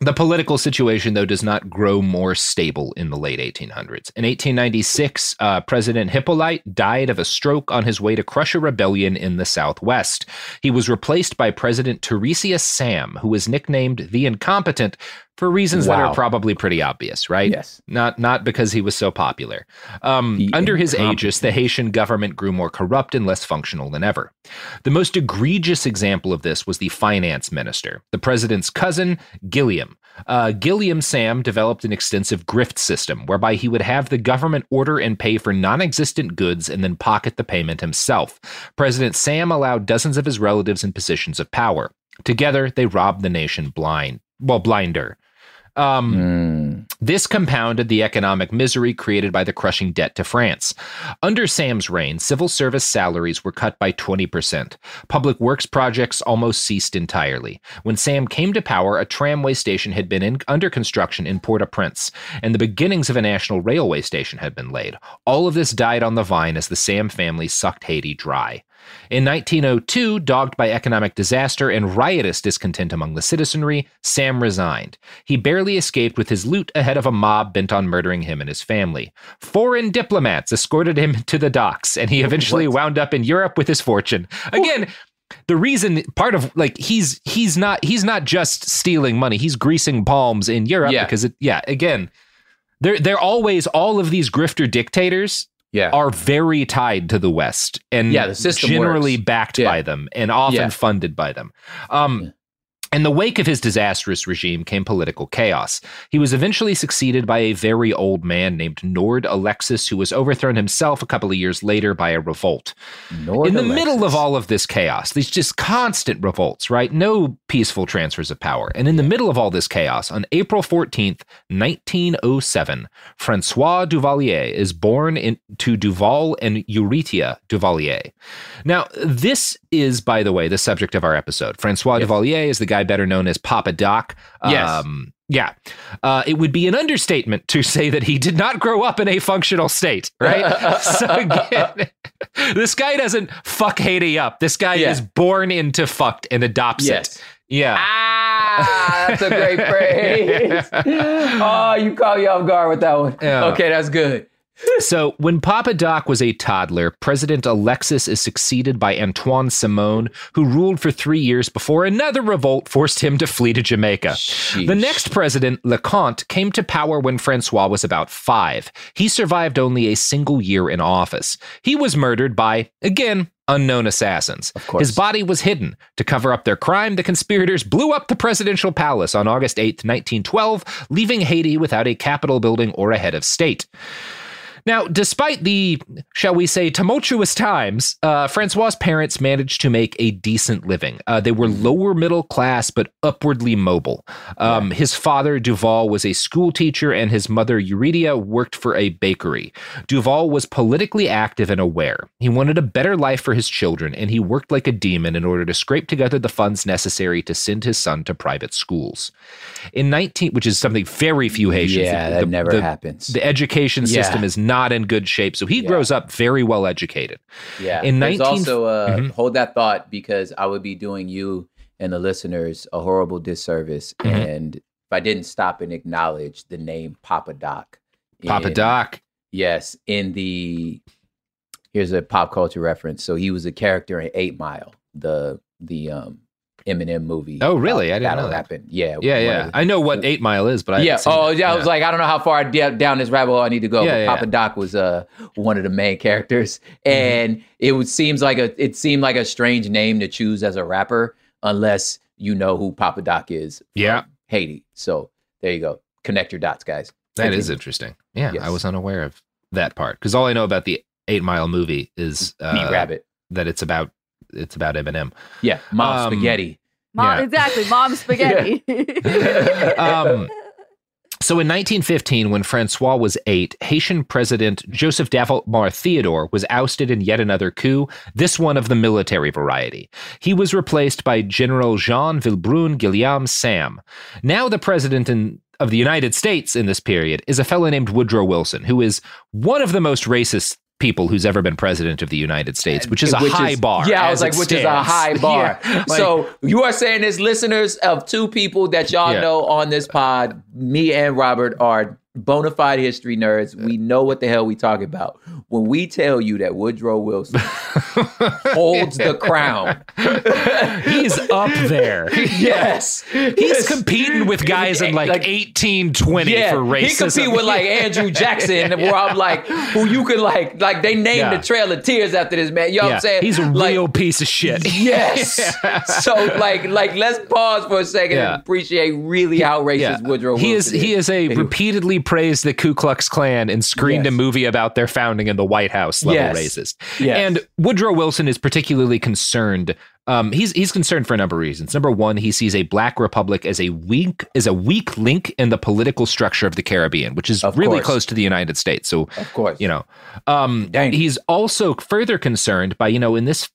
the political situation, though, does not grow more stable in the late 1800s. In 1896, uh, President Hippolyte died of a stroke on his way to crush a rebellion in the Southwest. He was replaced by President Tirésias Sam, who was nicknamed the Incompetent for reasons that are probably pretty obvious, right? Yes. Not not because he was so popular. Um, under his aegis, the Haitian government grew more corrupt and less functional than ever. The most egregious example of this was the finance minister, the president's cousin, Gilliam. Uh, Gilliam Sam developed an extensive grift system whereby he would have the government order and pay for non existent goods and then pocket the payment himself. President Sam allowed dozens of his relatives in positions of power. Together, they robbed the nation blind, well, blinder. Um, Mm. this compounded the economic misery created by the crushing debt to France. Under Sam's reign, civil service salaries were cut by 20%. Public works projects almost ceased entirely. When Sam came to power, a tramway station had been in, under construction in Port au Prince, and the beginnings of a national railway station had been laid. All of this died on the vine as the Sam family sucked Haiti dry. In 1902, dogged by economic disaster and riotous discontent among the citizenry, Sam resigned. He barely escaped with his loot ahead of a mob bent on murdering him and his family. Foreign diplomats escorted him to the docks, and he eventually wound up in Europe with his fortune. Again, the reason part of like he's he's not he's not just stealing money, he's greasing palms in Europe Yeah. because it yeah, again, they're they're always all of these grifter dictators Yeah. are very tied to the West and Yeah, the system generally works. backed Yeah. by them and often Yeah. funded by them. Um, In the wake of his disastrous regime came political chaos. He was eventually succeeded by a very old man named Nord Alexis, who was overthrown himself a couple of years later by a revolt. Nord in the Alexis. middle of all of this chaos, these just constant revolts, right? No peaceful transfers of power. And in the middle of all this chaos, on April 14th, 1907, Francois Duvalier is born in, to Duval and Euretia Duvalier. Now, this is, by the way, the subject of our episode. Francois Duvalier is the guy better known as Papa Doc. Yes. Um, yeah. Uh, it would be an understatement to say that he did not grow up in a functional state, right? so again, this guy doesn't fuck Haiti up. This guy Yeah. is born into fucked and adopts Yes. it. Yeah. Ah, that's a great phrase. oh, you caught me off guard with that one. Yeah. Okay, that's good. So, when Papa Doc was a toddler, President Alexis is succeeded by Antoine Simone, who ruled for three years before another revolt forced him to flee to Jamaica. The next president, Leconte, came to power when Francois was about five. He survived only a single year in office. He was murdered by, again, unknown assassins. His body was hidden. To cover up their crime, the conspirators blew up the presidential palace on August 8th, 1912, leaving Haiti without a capitol building or a head of state. Now, despite the, shall we say, tumultuous times, uh, Francois' parents managed to make a decent living. Uh, they were lower middle class, but upwardly mobile. Um, His father, Duval, was a school teacher, and his mother, Eurydia, worked for a bakery. Duval was politically active and aware. He wanted a better life for his children, and he worked like a demon in order to scrape together the funds necessary to send his son to private schools. In 19, which is something very few Haitians. Yeah, that never happens. The education Yeah. system is not in good shape, so he grows up very well educated. Yeah. In There's 19 also uh, Mhm. hold that thought because I would be doing you and the listeners a horrible disservice, Mhm. and if I didn't stop and acknowledge the name Papa Doc. Papa Doc. Yes, in the here's a pop culture reference. So he was a character in Eight Mile, the the um Eminem movie. Oh, really? I didn't know that. Rapping. Yeah, Yeah, yeah. the- I know what Eight Mile is, but I yeah. Oh, it. yeah. I was like, I don't know how far d- down this rabbit hole I need to go. Yeah, but yeah, Papa yeah. Doc was uh one of the main characters, Mm-hmm. and it was seems like a it seemed like a strange name to choose as a rapper unless you know who Papa Doc is. Yeah. Haiti. So there you go. Connect your dots, guys. That is interesting. Yeah, I was unaware of that part because all I know about the Eight Mile movie is uh, Rabbit. that it's about it's about Eminem. Yeah, Mom Um, Spaghetti. Mom, Yeah. exactly. Mom spaghetti. Um, so in 1915, when Francois was eight, Haitian President Joseph Davout Theodore was ousted in yet another coup, this one of the military variety. He was replaced by General Jean Vilbrun Guillaume Sam. Now the president in, of the United States in this period is a fellow named Woodrow Wilson, who is one of the most racist people who's ever been president of the United States, which is a Which high bar. Yeah, I was like, which is a high bar. Yeah, like- so you are saying as listeners of two people that y'all Yeah. know on this pod, me and Robert are bona fide history nerds. We know what the hell we talk about. When we tell you that Woodrow Wilson holds the crown. He's up there. yes. He's competing with guys in like, 1820 yeah, for racism. He compete with like Andrew Jackson, where I'm like, who you could like, like they named Yeah. the Trail of Tears after this man. You know what I'm saying? He's a Like, real piece of shit. Yes. So like like let's pause for a second Yeah. and appreciate really how racist Woodrow Wilson he is he is a repeatedly praised the Ku Klux Klan and screened a movie about their founding in the White House level Yes. racist. Yes. And Woodrow Wilson is particularly concerned. Um, he's he's concerned for a number of reasons. Number one, he sees a black republic as a weak as a weak link in the political structure of the Caribbean, which is Of really course. close to the United States. So Of course. you know, um, he's also further concerned by you know in this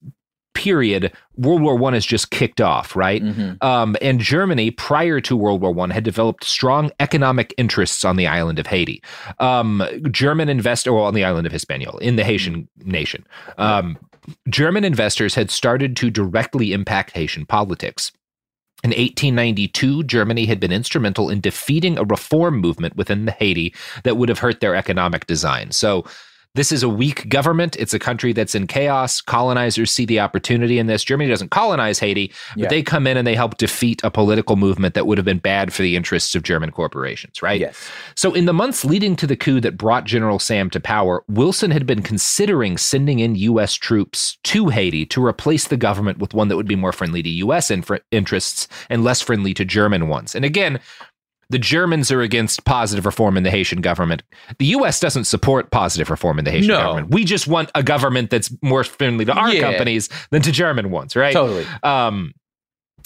period world war one has just kicked off right Mm-hmm. um, and germany prior to world war one had developed strong economic interests on the island of haiti um, german investor well on the island of hispaniola in the haitian nation um, german investors had started to directly impact haitian politics in 1892, Germany had been instrumental in defeating a reform movement within the Haiti that would have hurt their economic design. So, this is a weak government. It's a country that's in chaos. Colonizers see the opportunity in this. Germany doesn't colonize Haiti, but Yeah. they come in and they help defeat a political movement that would have been bad for the interests of German corporations, right? Yes. So, in the months leading to the coup that brought General Sam to power, Wilson had been considering sending in U.S. troops to Haiti to replace the government with one that would be more friendly to U.S. Inf- interests and less friendly to German ones. And again, the Germans are against positive reform in the Haitian government. The U.S. doesn't support positive reform in the Haitian No. government. We just want a government that's more friendly to our Yeah. companies than to German ones, right? Totally. Um,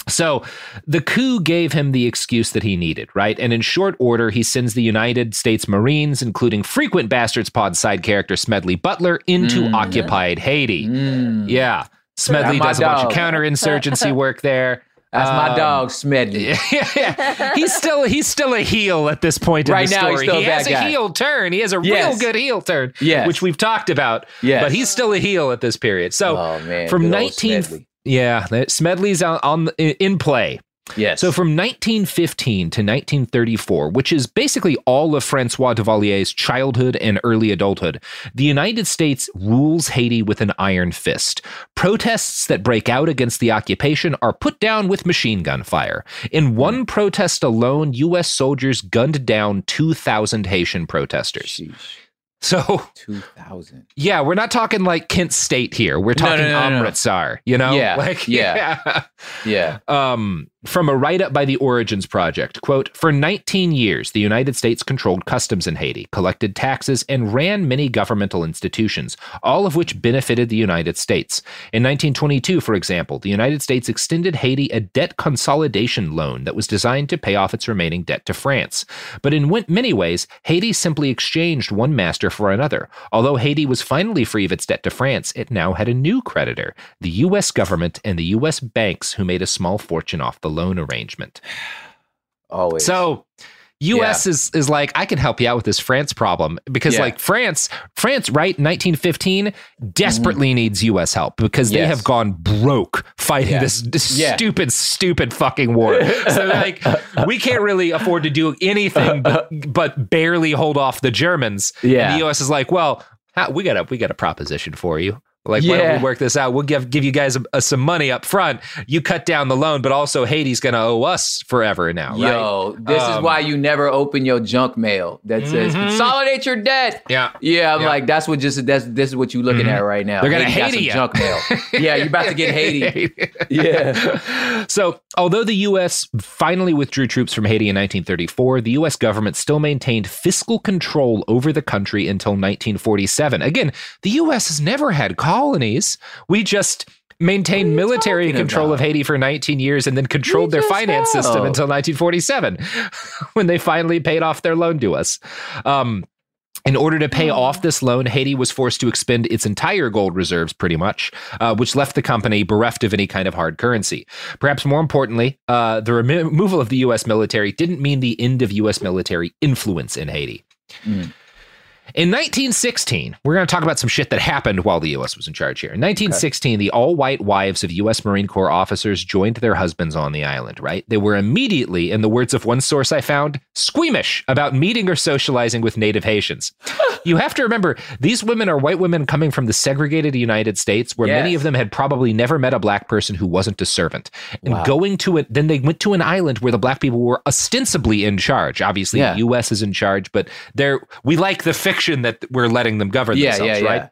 so the coup gave him the excuse that he needed, right? And in short order, he sends the United States Marines, including frequent Bastards Pod side character Smedley Butler, into Mm. occupied Haiti. Mm. Yeah. Smedley does a bunch of counterinsurgency work there. That's my Um, dog, Smedley. yeah, he's still he's still a heel at this point in Right the now, he's story. a he bad has guy. a heel turn. He has a real good heel turn, Yes. which we've talked about. Yes. but he's still a heel at this period. So Oh, man, from good old 19 yeah, Smedley's on, on in play. Yes. So from 1915 to 1934, which is basically all of Francois Duvalier's childhood and early adulthood, the United States rules Haiti with an iron fist. Protests that break out against the occupation are put down with machine gun fire. In one protest alone, U.S. soldiers gunned down 2,000 Haitian protesters. So, 2000. yeah, we're not talking like Kent State here. We're talking no, no, no. Amritsar, you know? Yeah, Like, yeah. yeah. Yeah. Um, from a write up by the Origins Project, quote, for 19 years, the United States controlled customs in Haiti, collected taxes, and ran many governmental institutions, all of which benefited the United States. In 1922, for example, the United States extended Haiti a debt consolidation loan that was designed to pay off its remaining debt to France. But in many ways, Haiti simply exchanged one master for another. Although Haiti was finally free of its debt to France, it now had a new creditor, the U.S. government and the U.S. banks who made a small fortune off the loan arrangement. Always. So US yeah. is is like I can help you out with this France problem because yeah. like France France right 1915 desperately mm-hmm. needs US help because yes. they have gone broke fighting yeah. this, this stupid stupid fucking war. so like we can't really afford to do anything but, but barely hold off the Germans. Yeah. And the US is like, well, we got a we got a proposition for you. Like, yeah. why don't we work this out? We'll give give you guys a, a, some money up front. You cut down the loan, but also Haiti's going to owe us forever now. Yo, right? this um, is why you never open your junk mail that says mm-hmm. consolidate your debt. Yeah, yeah. I'm yeah. like, that's what just that's this is what you're looking mm-hmm. at right now. They're going to Haiti you. junk mail. yeah, you're about to get Haiti. yeah. So, although the U.S. finally withdrew troops from Haiti in 1934, the U.S. government still maintained fiscal control over the country until 1947. Again, the U.S. has never had colonies. We just maintained military control about? of Haiti for 19 years and then controlled their finance system until 1947 when they finally paid off their loan to us. Um, in order to pay off this loan, Haiti was forced to expend its entire gold reserves, pretty much, uh, which left the company bereft of any kind of hard currency. Perhaps more importantly, uh, the removal of the U.S. military didn't mean the end of U.S. military influence in Haiti. Mm. In 1916, we're going to talk about some shit that happened while the U.S. was in charge here. In 1916, okay. the all white wives of U.S. Marine Corps officers joined their husbands on the island, right? They were immediately, in the words of one source I found, squeamish about meeting or socializing with native Haitians. you have to remember, these women are white women coming from the segregated United States, where yes. many of them had probably never met a black person who wasn't a servant. And wow. going to it, then they went to an island where the black people were ostensibly in charge. Obviously, yeah. the U.S. is in charge, but they're, we like the fiction that we're letting them govern yeah, themselves, yeah, right? Yeah.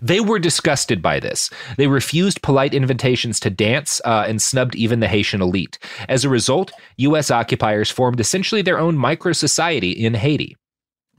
They were disgusted by this. They refused polite invitations to dance uh, and snubbed even the Haitian elite. As a result, U.S. occupiers formed essentially their own micro society in Haiti.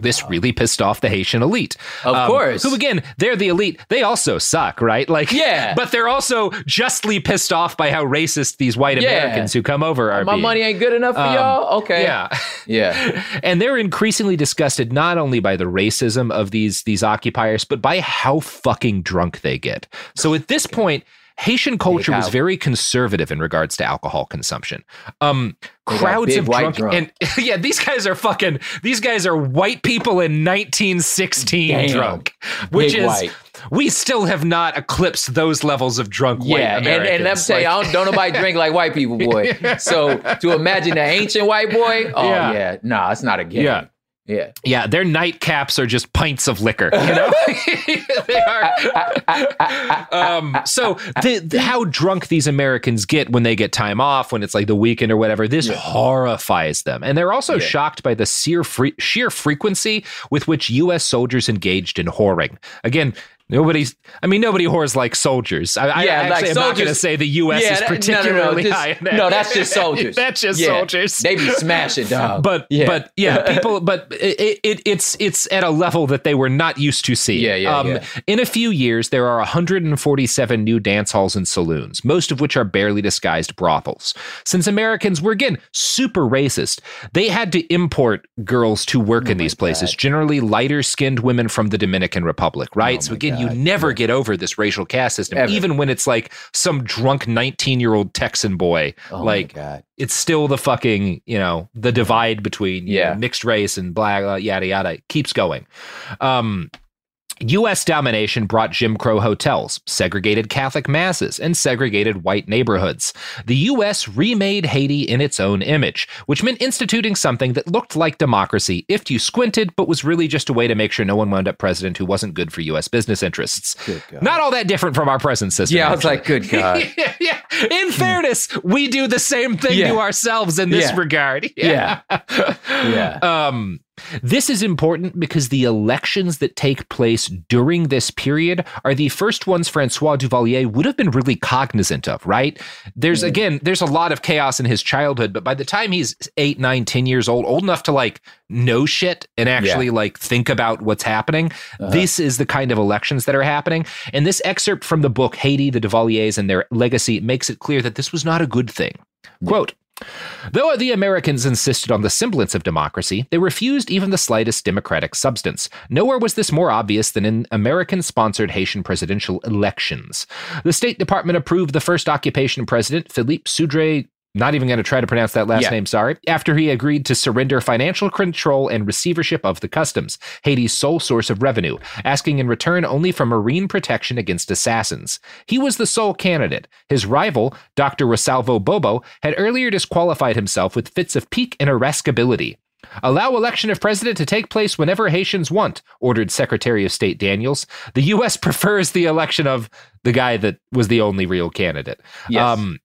This really pissed off the Haitian elite. Of um, course. Who, again, they're the elite. They also suck, right? Like, yeah. But they're also justly pissed off by how racist these white yeah. Americans who come over are. My being. money ain't good enough for um, y'all? Okay. Yeah. Yeah. and they're increasingly disgusted not only by the racism of these, these occupiers, but by how fucking drunk they get. So at this point, Haitian culture was very conservative in regards to alcohol consumption. Um, crowds of drunk, drunk, and yeah, these guys are fucking. These guys are white people in 1916 Damn. drunk, which big is. White. We still have not eclipsed those levels of drunk yeah, white Americans. and, and let me say, don't, don't nobody drink like white people, boy. So to imagine an ancient white boy, oh yeah, yeah nah, it's not a game. Yeah. Yeah. Yeah. Their nightcaps are just pints of liquor, you know? they are. um, so, the, the, how drunk these Americans get when they get time off, when it's like the weekend or whatever, this yeah. horrifies them. And they're also yeah. shocked by the sheer, free, sheer frequency with which U.S. soldiers engaged in whoring. Again, Nobody's. I mean, nobody whores like soldiers. I, yeah, I actually like am not going to say the U.S. yeah, is particularly no, no, no, high. That. No, that's just soldiers. that's just yeah. soldiers. They be smashing, dog. But yeah. but yeah, people. But it, it, it's it's at a level that they were not used to seeing. Yeah, yeah, um, yeah. In a few years, there are 147 new dance halls and saloons, most of which are barely disguised brothels. Since Americans were again super racist, they had to import girls to work oh in these places. God. Generally, lighter skinned women from the Dominican Republic. Right. Oh so again, God. You never get over this racial caste system, Ever. even when it's like some drunk 19 year old Texan boy. Oh like, it's still the fucking, you know, the divide between yeah. Know, mixed race and black, uh, yada, yada, keeps going. Um, U.S. domination brought Jim Crow hotels, segregated Catholic masses, and segregated white neighborhoods. The U.S. remade Haiti in its own image, which meant instituting something that looked like democracy if you squinted, but was really just a way to make sure no one wound up president who wasn't good for U.S. business interests. Not all that different from our present system. Yeah, I was like, good God. yeah, yeah. In fairness, we do the same thing yeah. to ourselves in this yeah. regard. Yeah. yeah. Um, This is important because the elections that take place during this period are the first ones Francois Duvalier would have been really cognizant of, right? There's, again, there's a lot of chaos in his childhood, but by the time he's eight, nine, ten years old, old enough to like know shit and actually Yeah. like think about what's happening, Uh-huh. this is the kind of elections that are happening. And this excerpt from the book, Haiti, the Duvaliers and their legacy, makes it clear that this was not a good thing. Quote, Though the Americans insisted on the semblance of democracy, they refused even the slightest democratic substance. Nowhere was this more obvious than in American sponsored Haitian presidential elections. The State Department approved the first occupation president, Philippe Sudré. Not even going to try to pronounce that last Yeah. name, sorry. After he agreed to surrender financial control and receivership of the customs, Haiti's sole source of revenue, asking in return only for marine protection against assassins. He was the sole candidate. His rival, Dr. Rosalvo Bobo, had earlier disqualified himself with fits of pique and irascibility. Allow election of president to take place whenever Haitians want, ordered Secretary of State Daniels. The U.S. prefers the election of the guy that was the only real candidate. Yes. Um,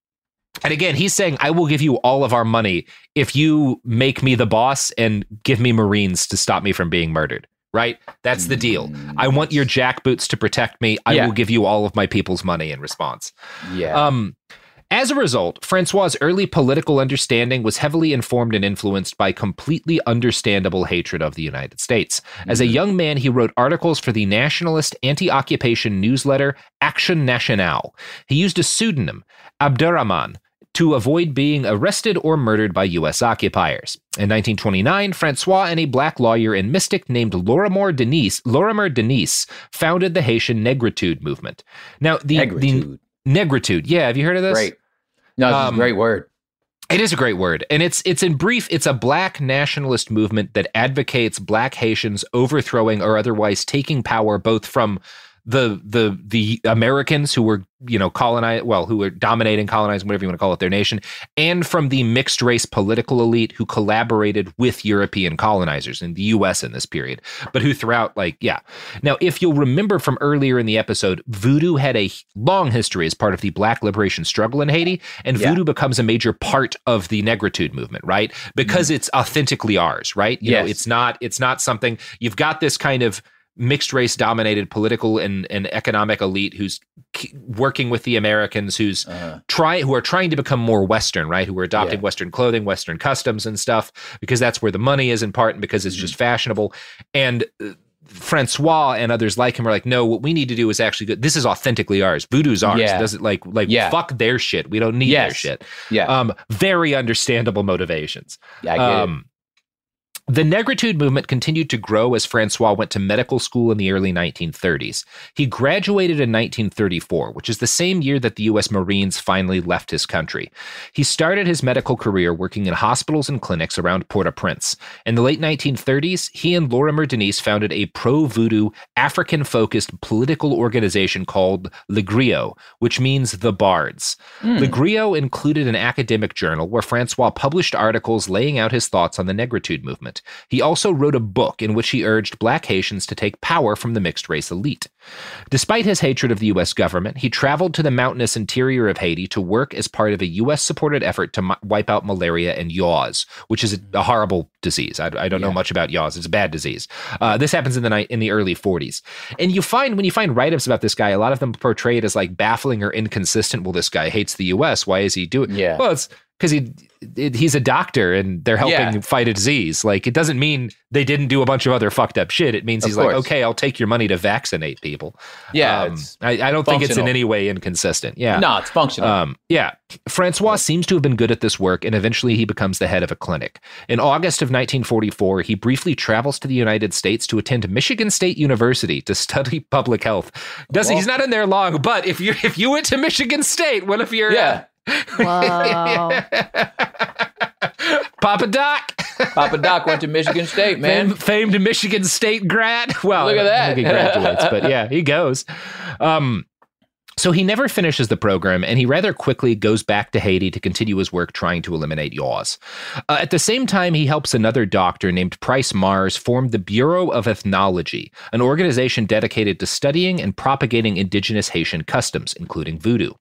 and again, he's saying, I will give you all of our money if you make me the boss and give me Marines to stop me from being murdered. Right? That's the deal. I want your jackboots to protect me. I Yeah. will give you all of my people's money in response. Yeah. Um, as a result, Francois' early political understanding was heavily informed and influenced by completely understandable hatred of the United States. As a young man, he wrote articles for the nationalist anti occupation newsletter Action Nationale. He used a pseudonym, Abdurrahman, to avoid being arrested or murdered by U.S. occupiers. In 1929, Francois and a black lawyer and mystic named Lorimer Denise, Lorimer Denise founded the Haitian Negritude movement. Now, the Negritude. the Negritude, yeah, have you heard of this? Great. No, it's Um, a great word. It is a great word. And it's it's in brief, it's a black nationalist movement that advocates black Haitians overthrowing or otherwise taking power both from the the the Americans who were, you know, colonized well, who were dominating, colonizing, whatever you want to call it, their nation, and from the mixed race political elite who collaborated with European colonizers in the US in this period, but who throughout like, yeah. Now, if you'll remember from earlier in the episode, voodoo had a long history as part of the black liberation struggle in Haiti, and Yeah. voodoo becomes a major part of the negritude movement, right? Because mm. it's authentically ours, right? You know, it's not it's not something you've got this kind of mixed race dominated political and, and economic elite who's working with the Americans who's Uh-huh. try who are trying to become more western right who are adopting Yeah. western clothing western customs and stuff because that's where the money is in part and because it's Mm-hmm. just fashionable and uh, Francois and others like him are like, no, what we need to do is actually good. This is authentically ours. Voodoo's ours. Yeah. Does it like like Yeah. fuck their shit? We don't need their shit. Yeah. Um, very understandable motivations. Yeah, I get it. Um, the Negritude movement continued to grow as Francois went to medical school in the early 1930s. He graduated in 1934, which is the same year that the U.S. Marines finally left his country. He started his medical career working in hospitals and clinics around Port au Prince. In the late 1930s, he and Lorimer Denise founded a pro voodoo, African focused political organization called Le Griot, which means the Bards. Hmm. Le Griot included an academic journal where Francois published articles laying out his thoughts on the Negritude movement. He also wrote a book in which he urged black Haitians to take power from the mixed race elite. Despite his hatred of the U.S. government, he traveled to the mountainous interior of Haiti to work as part of a U.S. supported effort to mi- wipe out malaria and yaws, which is a, horrible disease. I, I don't know much about yaws. It's a bad disease. Uh, this happens in the night in the early 40s, and you find when you find write ups about this guy, a lot of them portray it as like baffling or inconsistent. Well, this guy hates the U.S. Why is he doing? Yeah. Well, it's because he it, he's a doctor and they're helping Yeah. fight a disease. Like it doesn't mean they didn't do a bunch of other fucked up shit. It means Of he's like, okay, I'll take your money to vaccinate people. Yeah, Um, I, I don't think it's in any way inconsistent. Yeah, No, it's functional. um, yeah. Francois seems to have been good at this work, and eventually he becomes the head of a clinic. In August of 1944, he briefly travels to the United States to attend Michigan State University to study public health. Does Well- he's not in there long? But if you if you went to Michigan State, what if you're yeah. Wow. Papa Doc? Papa Doc went to Michigan State, man. Famed, famed Michigan State grad. Well, Look at I think that. he graduates, but yeah, he goes. Um, so he never finishes the program, and he rather quickly goes back to Haiti to continue his work trying to eliminate yaws. Uh, at the same time, he helps another doctor named Price Mars form the Bureau of Ethnology, an organization dedicated to studying and propagating indigenous Haitian customs, including voodoo.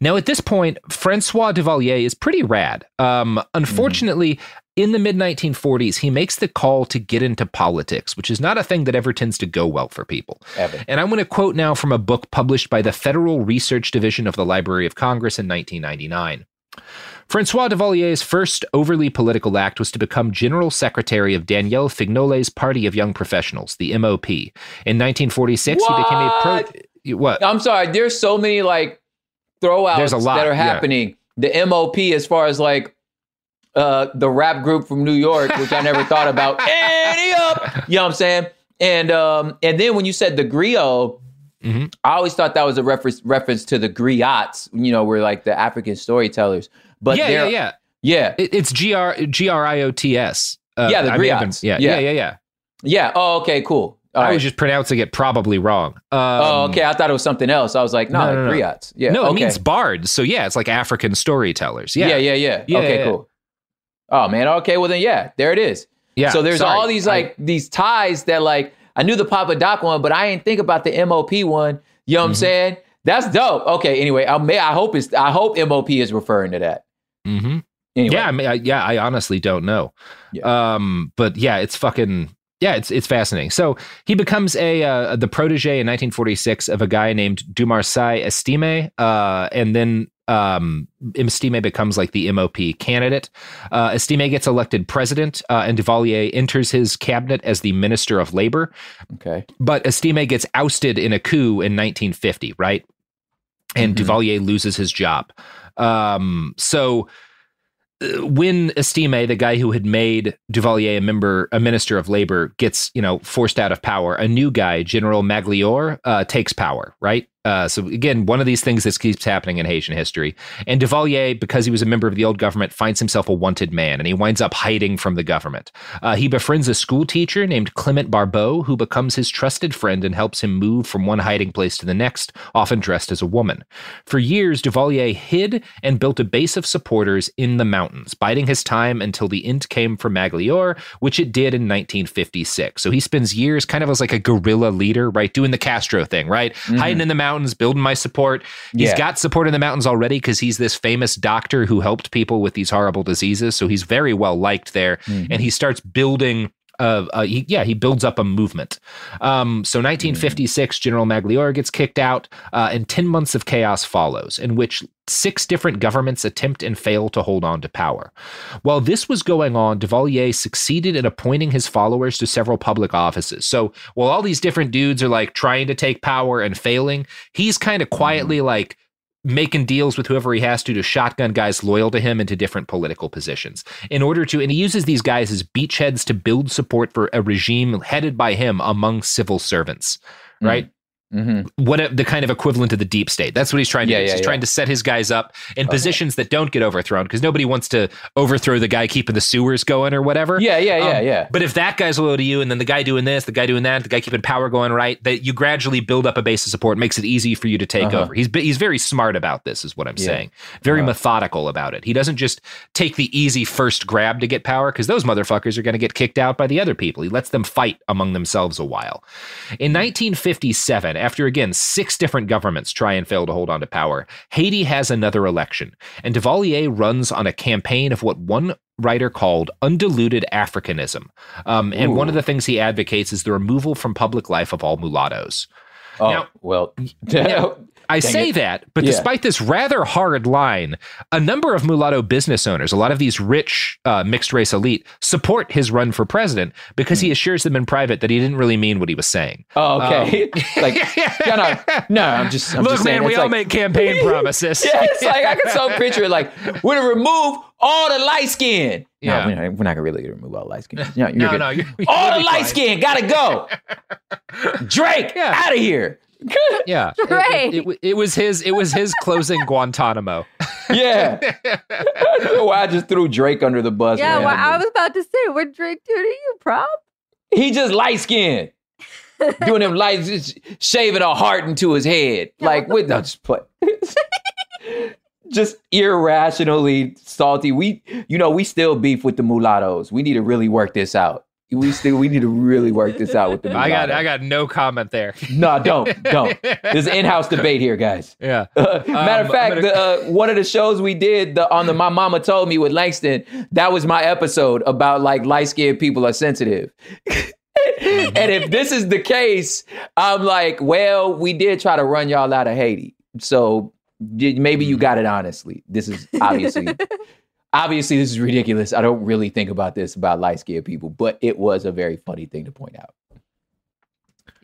Now, at this point, Francois Duvalier is pretty rad. Um, unfortunately, in the mid 1940s, he makes the call to get into politics, which is not a thing that ever tends to go well for people. Ever. And I'm going to quote now from a book published by the Federal Research Division of the Library of Congress in 1999. Francois Duvalier's first overly political act was to become General Secretary of Daniel Fignolé's Party of Young Professionals, the MOP. In 1946, he became a pro. What? I'm sorry. There's so many like throwouts There's a lot, that are yeah. happening. The MOP, as far as like uh, the rap group from New York, which I never thought about. Ante Up, you know what I'm saying? And um, and then when you said the griot, Mm-hmm. I always thought that was a reference reference to the griots. You know, we're like the African storytellers. But yeah, yeah, yeah. yeah, It, it's G R G R I O T S. Uh, Yeah, the may been- griots. yeah, Yeah. yeah, yeah, yeah. yeah. Oh, okay, cool. All I right. was just pronouncing it probably wrong. Um, oh, okay. I thought it was something else. I was like, no, No, no, no. griots. Yeah, no, it means bards. So yeah, it's like African storytellers. Yeah, Yeah, yeah, yeah. Yeah, okay, yeah, cool. Oh man, okay, well then yeah, there it is. Yeah, So there's sorry. all these like these ties that like I knew the Papa Doc one, but I didn't think about the MOP one. You know what I'm Mm-hmm. saying? That's dope. Okay, anyway, I may I hope it's I hope MOP is referring to that. hmm Anyway. Yeah, I mean, I, yeah. I honestly don't know. Um, but yeah, it's fucking yeah. It's it's fascinating. So he becomes a uh, the protege in 1946 of a guy named Dumarsais Estime, uh, and then um, Estime becomes like the MOP candidate. Uh, Estime gets elected president, uh, and Duvalier enters his cabinet as the Minister of Labor. Okay. But Estime gets ousted in a coup in 1950, right? And Mhm. Duvalier loses his job. Um, so uh, when Estime, the guy who had made Duvalier a member, a minister of labor, gets you know forced out of power, a new guy, General Magloire, uh, takes power. Right. Uh, so again, one of these things that keeps happening in Haitian history. And Duvalier, because he was a member of the old government, finds himself a wanted man, and he winds up hiding from the government. Uh, he befriends a school teacher named Clement Barbot, who becomes his trusted friend and helps him move from one hiding place to the next, often dressed as a woman. For years, Duvalier hid and built a base of supporters in the mountains, biding his time until the end came for Magloire, which it did in 1956. So he spends years kind of as like a guerrilla leader, right? Doing the Castro thing, right? Hiding in the mountains, building my support. He's Yeah. got support in the mountains already because he's this famous doctor who helped people with these horrible diseases. So he's very well liked there. Hmm. And he starts building. Uh, uh, he, yeah, he builds up a movement. Um, so 1956, General Magloire gets kicked out, uh, and 10 months of chaos follows, in which six different governments attempt and fail to hold on to power. While this was going on, Duvalier succeeded in appointing his followers to several public offices. So while all these different dudes are like trying to take power and failing, he's kind of quietly like making deals with whoever he has to to shotgun guys loyal to him into different political positions. In order to and he uses these guys as beachheads to build support for a regime headed by him among civil servants hmm. right Mm-hmm. what the kind of equivalent of the deep state. That's what he's trying to Yeah, do. yeah, he's yeah. trying to set his guys up in positions that don't get overthrown because nobody wants to overthrow the guy keeping the sewers going or whatever. Yeah, yeah, yeah, Um, yeah. But if that guy's loyal to you, and then the guy doing this, the guy doing that, the guy keeping power going right, that you gradually build up a base of support, makes it easy for you to take Uh-huh. over. He's he's very smart about this, is what I'm saying. Very Uh-huh. methodical about it. He doesn't just take the easy first grab to get power because those motherfuckers are going to get kicked out by the other people. He lets them fight among themselves a while. In 1957, after again six different governments try and fail to hold on to power, Haiti has another election, and Duvalier runs on a campaign of what one writer called undiluted Africanism. Um, and one of the things he advocates is the removal from public life of all mulattoes. Oh Now- well. Now, I Dang say it. that, but Yeah. despite this rather hard line, a number of mulatto business owners, a lot of these rich uh, mixed race elite, support his run for president because Hmm. he assures them in private that he didn't really mean what he was saying. Oh, okay. like, can I? No, I'm just. I'm Look, just saying, man, we all like- make campaign promises. yeah, it's like I can so picture it like we're gonna remove all the light skin. Yeah. No, we're not, we're not gonna really remove all the light skin. No, you're No, no, you're- all you'll the light fine. skin gotta go. Drake, Yeah. out of here. Yeah, It- it, it, it was his. It was his closing Guantanamo. Yeah. I why oh, I just threw Drake under the bus. Yeah, well, I was about to say, what Drake do to you, prop? he just light skinned. Doing him light, just shaving a heart into his head. like, with no, just play. just irrationally salty. We, you know, we still beef with the mulattoes. We need to really work this out. We still we need to really work this out with the. I got. I got no comment there. No, don't, don't. There's in-house debate here, guys. Yeah. Matter Um, of fact, gonna- the, uh, one of the shows we did the, on the My Mama Told Me with Langston, that was my episode about like light skinned people are sensitive. and if this is the case, I'm like, well, we did try to run y'all out of Haiti. So maybe you got it honestly. This is obviously, obviously, this is ridiculous. I don't really think about this about light skinned people, but it was a very funny thing to point out.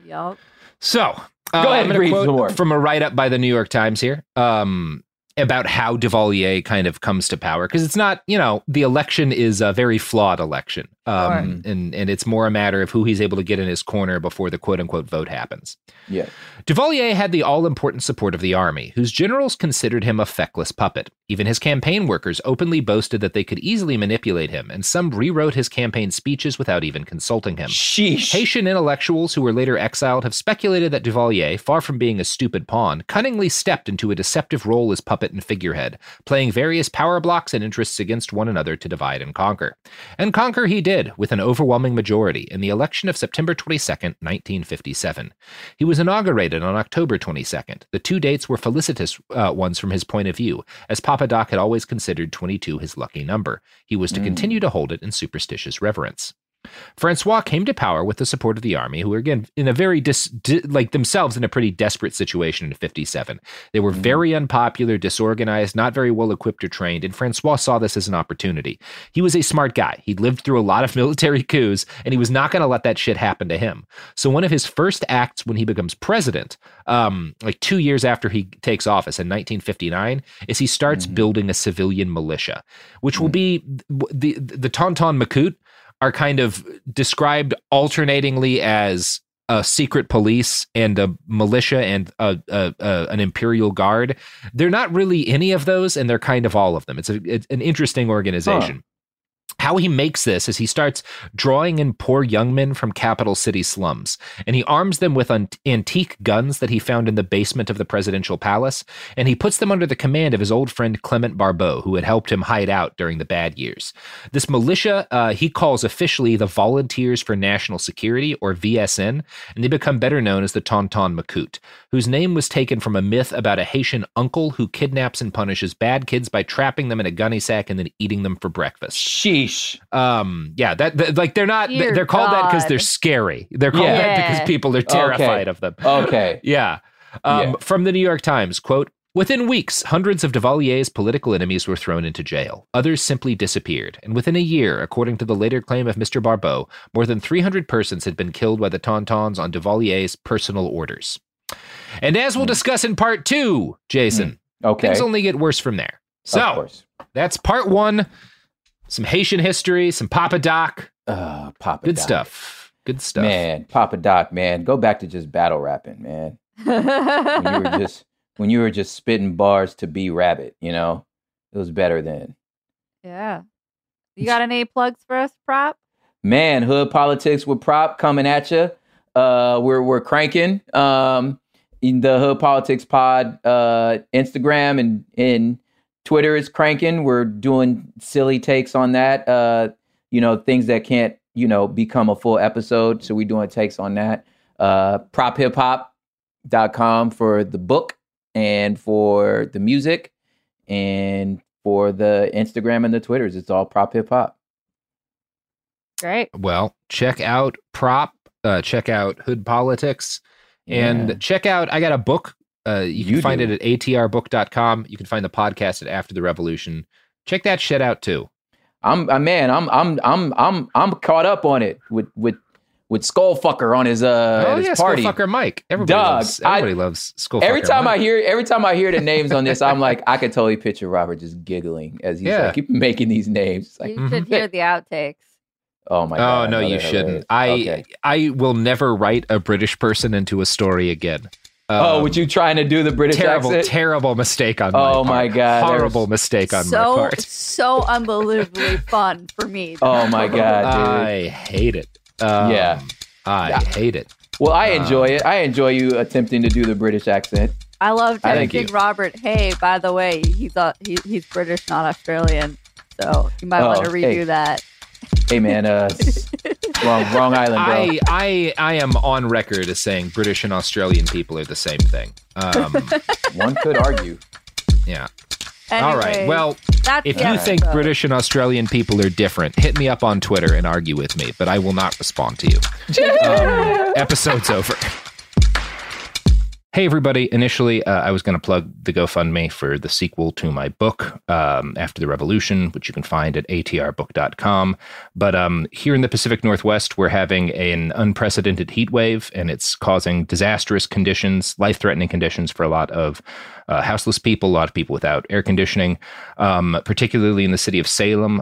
Yup. So, uh, Go ahead and read some more. from a write up by the New York Times here um, about how Duvalier kind of comes to power. Because it's not, you know, the election is a very flawed election. Um, and, and it's more a matter of who he's able to get in his corner before the quote unquote vote happens. Yeah. Duvalier had the all important support of the army, whose generals considered him a feckless puppet. Even his campaign workers openly boasted that they could easily manipulate him, and some rewrote his campaign speeches without even consulting him. Sheesh. Haitian intellectuals who were later exiled have speculated that Duvalier, far from being a stupid pawn, cunningly stepped into a deceptive role as puppet and figurehead, playing various power blocks and interests against one another to divide and conquer. And conquer he did, with an overwhelming majority, in the election of September 22, 1957. He was inaugurated on October 22nd. The two dates were felicitous uh, ones from his point of view, as Papa Doc had always considered 22 his lucky number. He was to Mm. continue to hold it in superstitious reverence. Francois came to power with the support of the army, who were again in a very dis, di- like themselves in a pretty desperate situation in 57. They were mm-hmm. very unpopular, disorganized, not very well equipped or trained, and Francois saw this as an opportunity. He was a smart guy. He'd lived through a lot of military coups, and he was not going to let that shit happen to him. So one of his first acts when he becomes president, um, like two years after he takes office in 1959, is he starts mm-hmm. building a civilian militia, which will mm-hmm. be the the, the Tonton Macoute are kind of described alternatingly as a secret police and a militia and a, a, a- an imperial guard. They're not really any of those, and they're kind of all of them. It's, it's an interesting organization. How he makes this is he starts drawing in poor young men from capital city slums, and he arms them with an- antique guns that he found in the basement of the presidential palace, and he puts them under the command of his old friend Clement Barbot, who had helped him hide out during the bad years. This militia uh, he calls officially the Volunteers for National Security, or VSN, and they become better known as the Tonton Macoute, whose name was taken from a myth about a Haitian uncle who kidnaps and punishes bad kids by trapping them in a gunny sack and then eating them for breakfast. Sheesh. Um, yeah, that, that- like they're not Dear they're called that because they're scary. They're called Yeah. that because people are terrified Okay. of them. Okay. Yeah. Um, Yeah. From the New York Times, quote, Within weeks, hundreds of Duvalier's political enemies were thrown into jail. Others simply disappeared. And within a year, according to the later claim of Mr. Barbot, more than 300 persons had been killed by the Tontons on Duvalier's personal orders. And as we'll discuss in part two, Jason, Okay. things only get worse from there. So of course. that's part one. Some Haitian history, some Papa Doc. Uh, Papa Good Doc. stuff. Good stuff. Man, Papa Doc, man, go back to just battle rapping, man. When you were just when you were just spitting bars to be rabbit, you know, it was better then. yeah. You got any plugs for us, prop? Man, hood politics with prop coming at you. Uh, we're we're cranking. Um, in the hood politics pod, uh, Instagram and and Twitter is cranking. We're doing silly takes on that. Uh, you know, things that can't you know become a full episode. So we're doing takes on that. Uh, prophiphop.com for the book and for the music and for the Instagram and the Twitters. It's all prop hip hop. Great. Well, check out Prop, uh, check out Hood Politics, and Yeah. check out, I got a book. Uh, you can You find do. it at atrbook.com. You can find the podcast at After the Revolution. Check that shit out too. I'm uh, man, I'm I'm I'm I'm I'm caught up on it with with with Skullfucker on his uh oh, at his yeah, party. Skullfucker Mike. Everybody Dog, loves, I- everybody loves Skullfucker Every time I hear every time I hear the names on this, I'm like, I could totally picture Robert just giggling as he's Yeah. like keep making these names. Like, You should hear the outtakes. oh my Oh god. I no, you shouldn't. hilarious. I Okay. I will never write a British person into a story again. Oh, Um, would you trying to do the British terrible, accent? terrible mistake on my Oh part. my God, horrible mistake on my so part. so unbelievably fun for me. oh my god, dude. I hate it. Um, Yeah. I Yeah. hate it. well, I uh, enjoy it. I enjoy you attempting to do the British accent. I love I thank texting you. Robert. Hey, by the way, he's a, he, he's British, not Australian. So you might want Oh, to redo hey. that. Hey man, uh s- wrong, wrong island, bro. I, I I am on record as saying British and Australian people are the same thing. Um, One could argue. yeah. All right. Well, that's if the you think episode. British and Australian people are different, hit me up on Twitter and argue with me, but I will not respond to you. Um, episode's over. Hey, everybody. Initially, uh, I was going to plug the GoFundMe for the sequel to my book, um, After the Revolution, which you can find at atrbook.com. But um, here in the Pacific Northwest, we're having an unprecedented heat wave, and it's causing disastrous conditions, life threatening conditions for a lot of uh, houseless people, a lot of people without air conditioning, um, particularly in the city of Salem.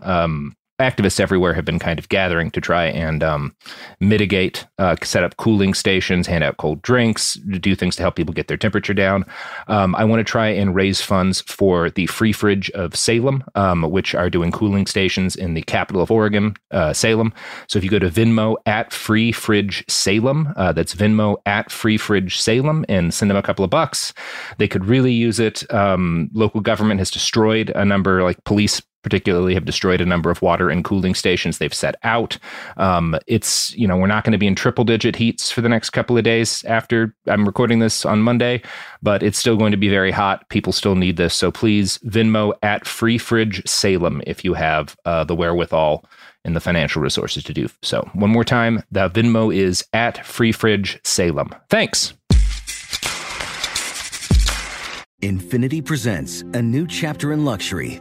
Activists everywhere have been kind of gathering to try and um, mitigate, uh, set up cooling stations, hand out cold drinks, do things to help people get their temperature down. Um, I want to try and raise funds for the Free Fridge of Salem, um, which are doing cooling stations in the capital of Oregon, uh, Salem. So if you go to Venmo at Free Fridge Salem, uh, that's Venmo at Free Fridge Salem, and send them a couple of bucks, they could really use it. Um, local government has destroyed a number, like police particularly have destroyed a number of water and cooling stations they've set out. Um, it's, you know, we're not going to be in triple digit heats for the next couple of days after I'm recording this on Monday, but it's still going to be very hot. People still need this. So please Venmo at Free Fridge Salem if you have uh, the wherewithal and the financial resources to do so. One more time, the Venmo is at Free Fridge Salem. Thanks. Infiniti presents a new chapter in luxury,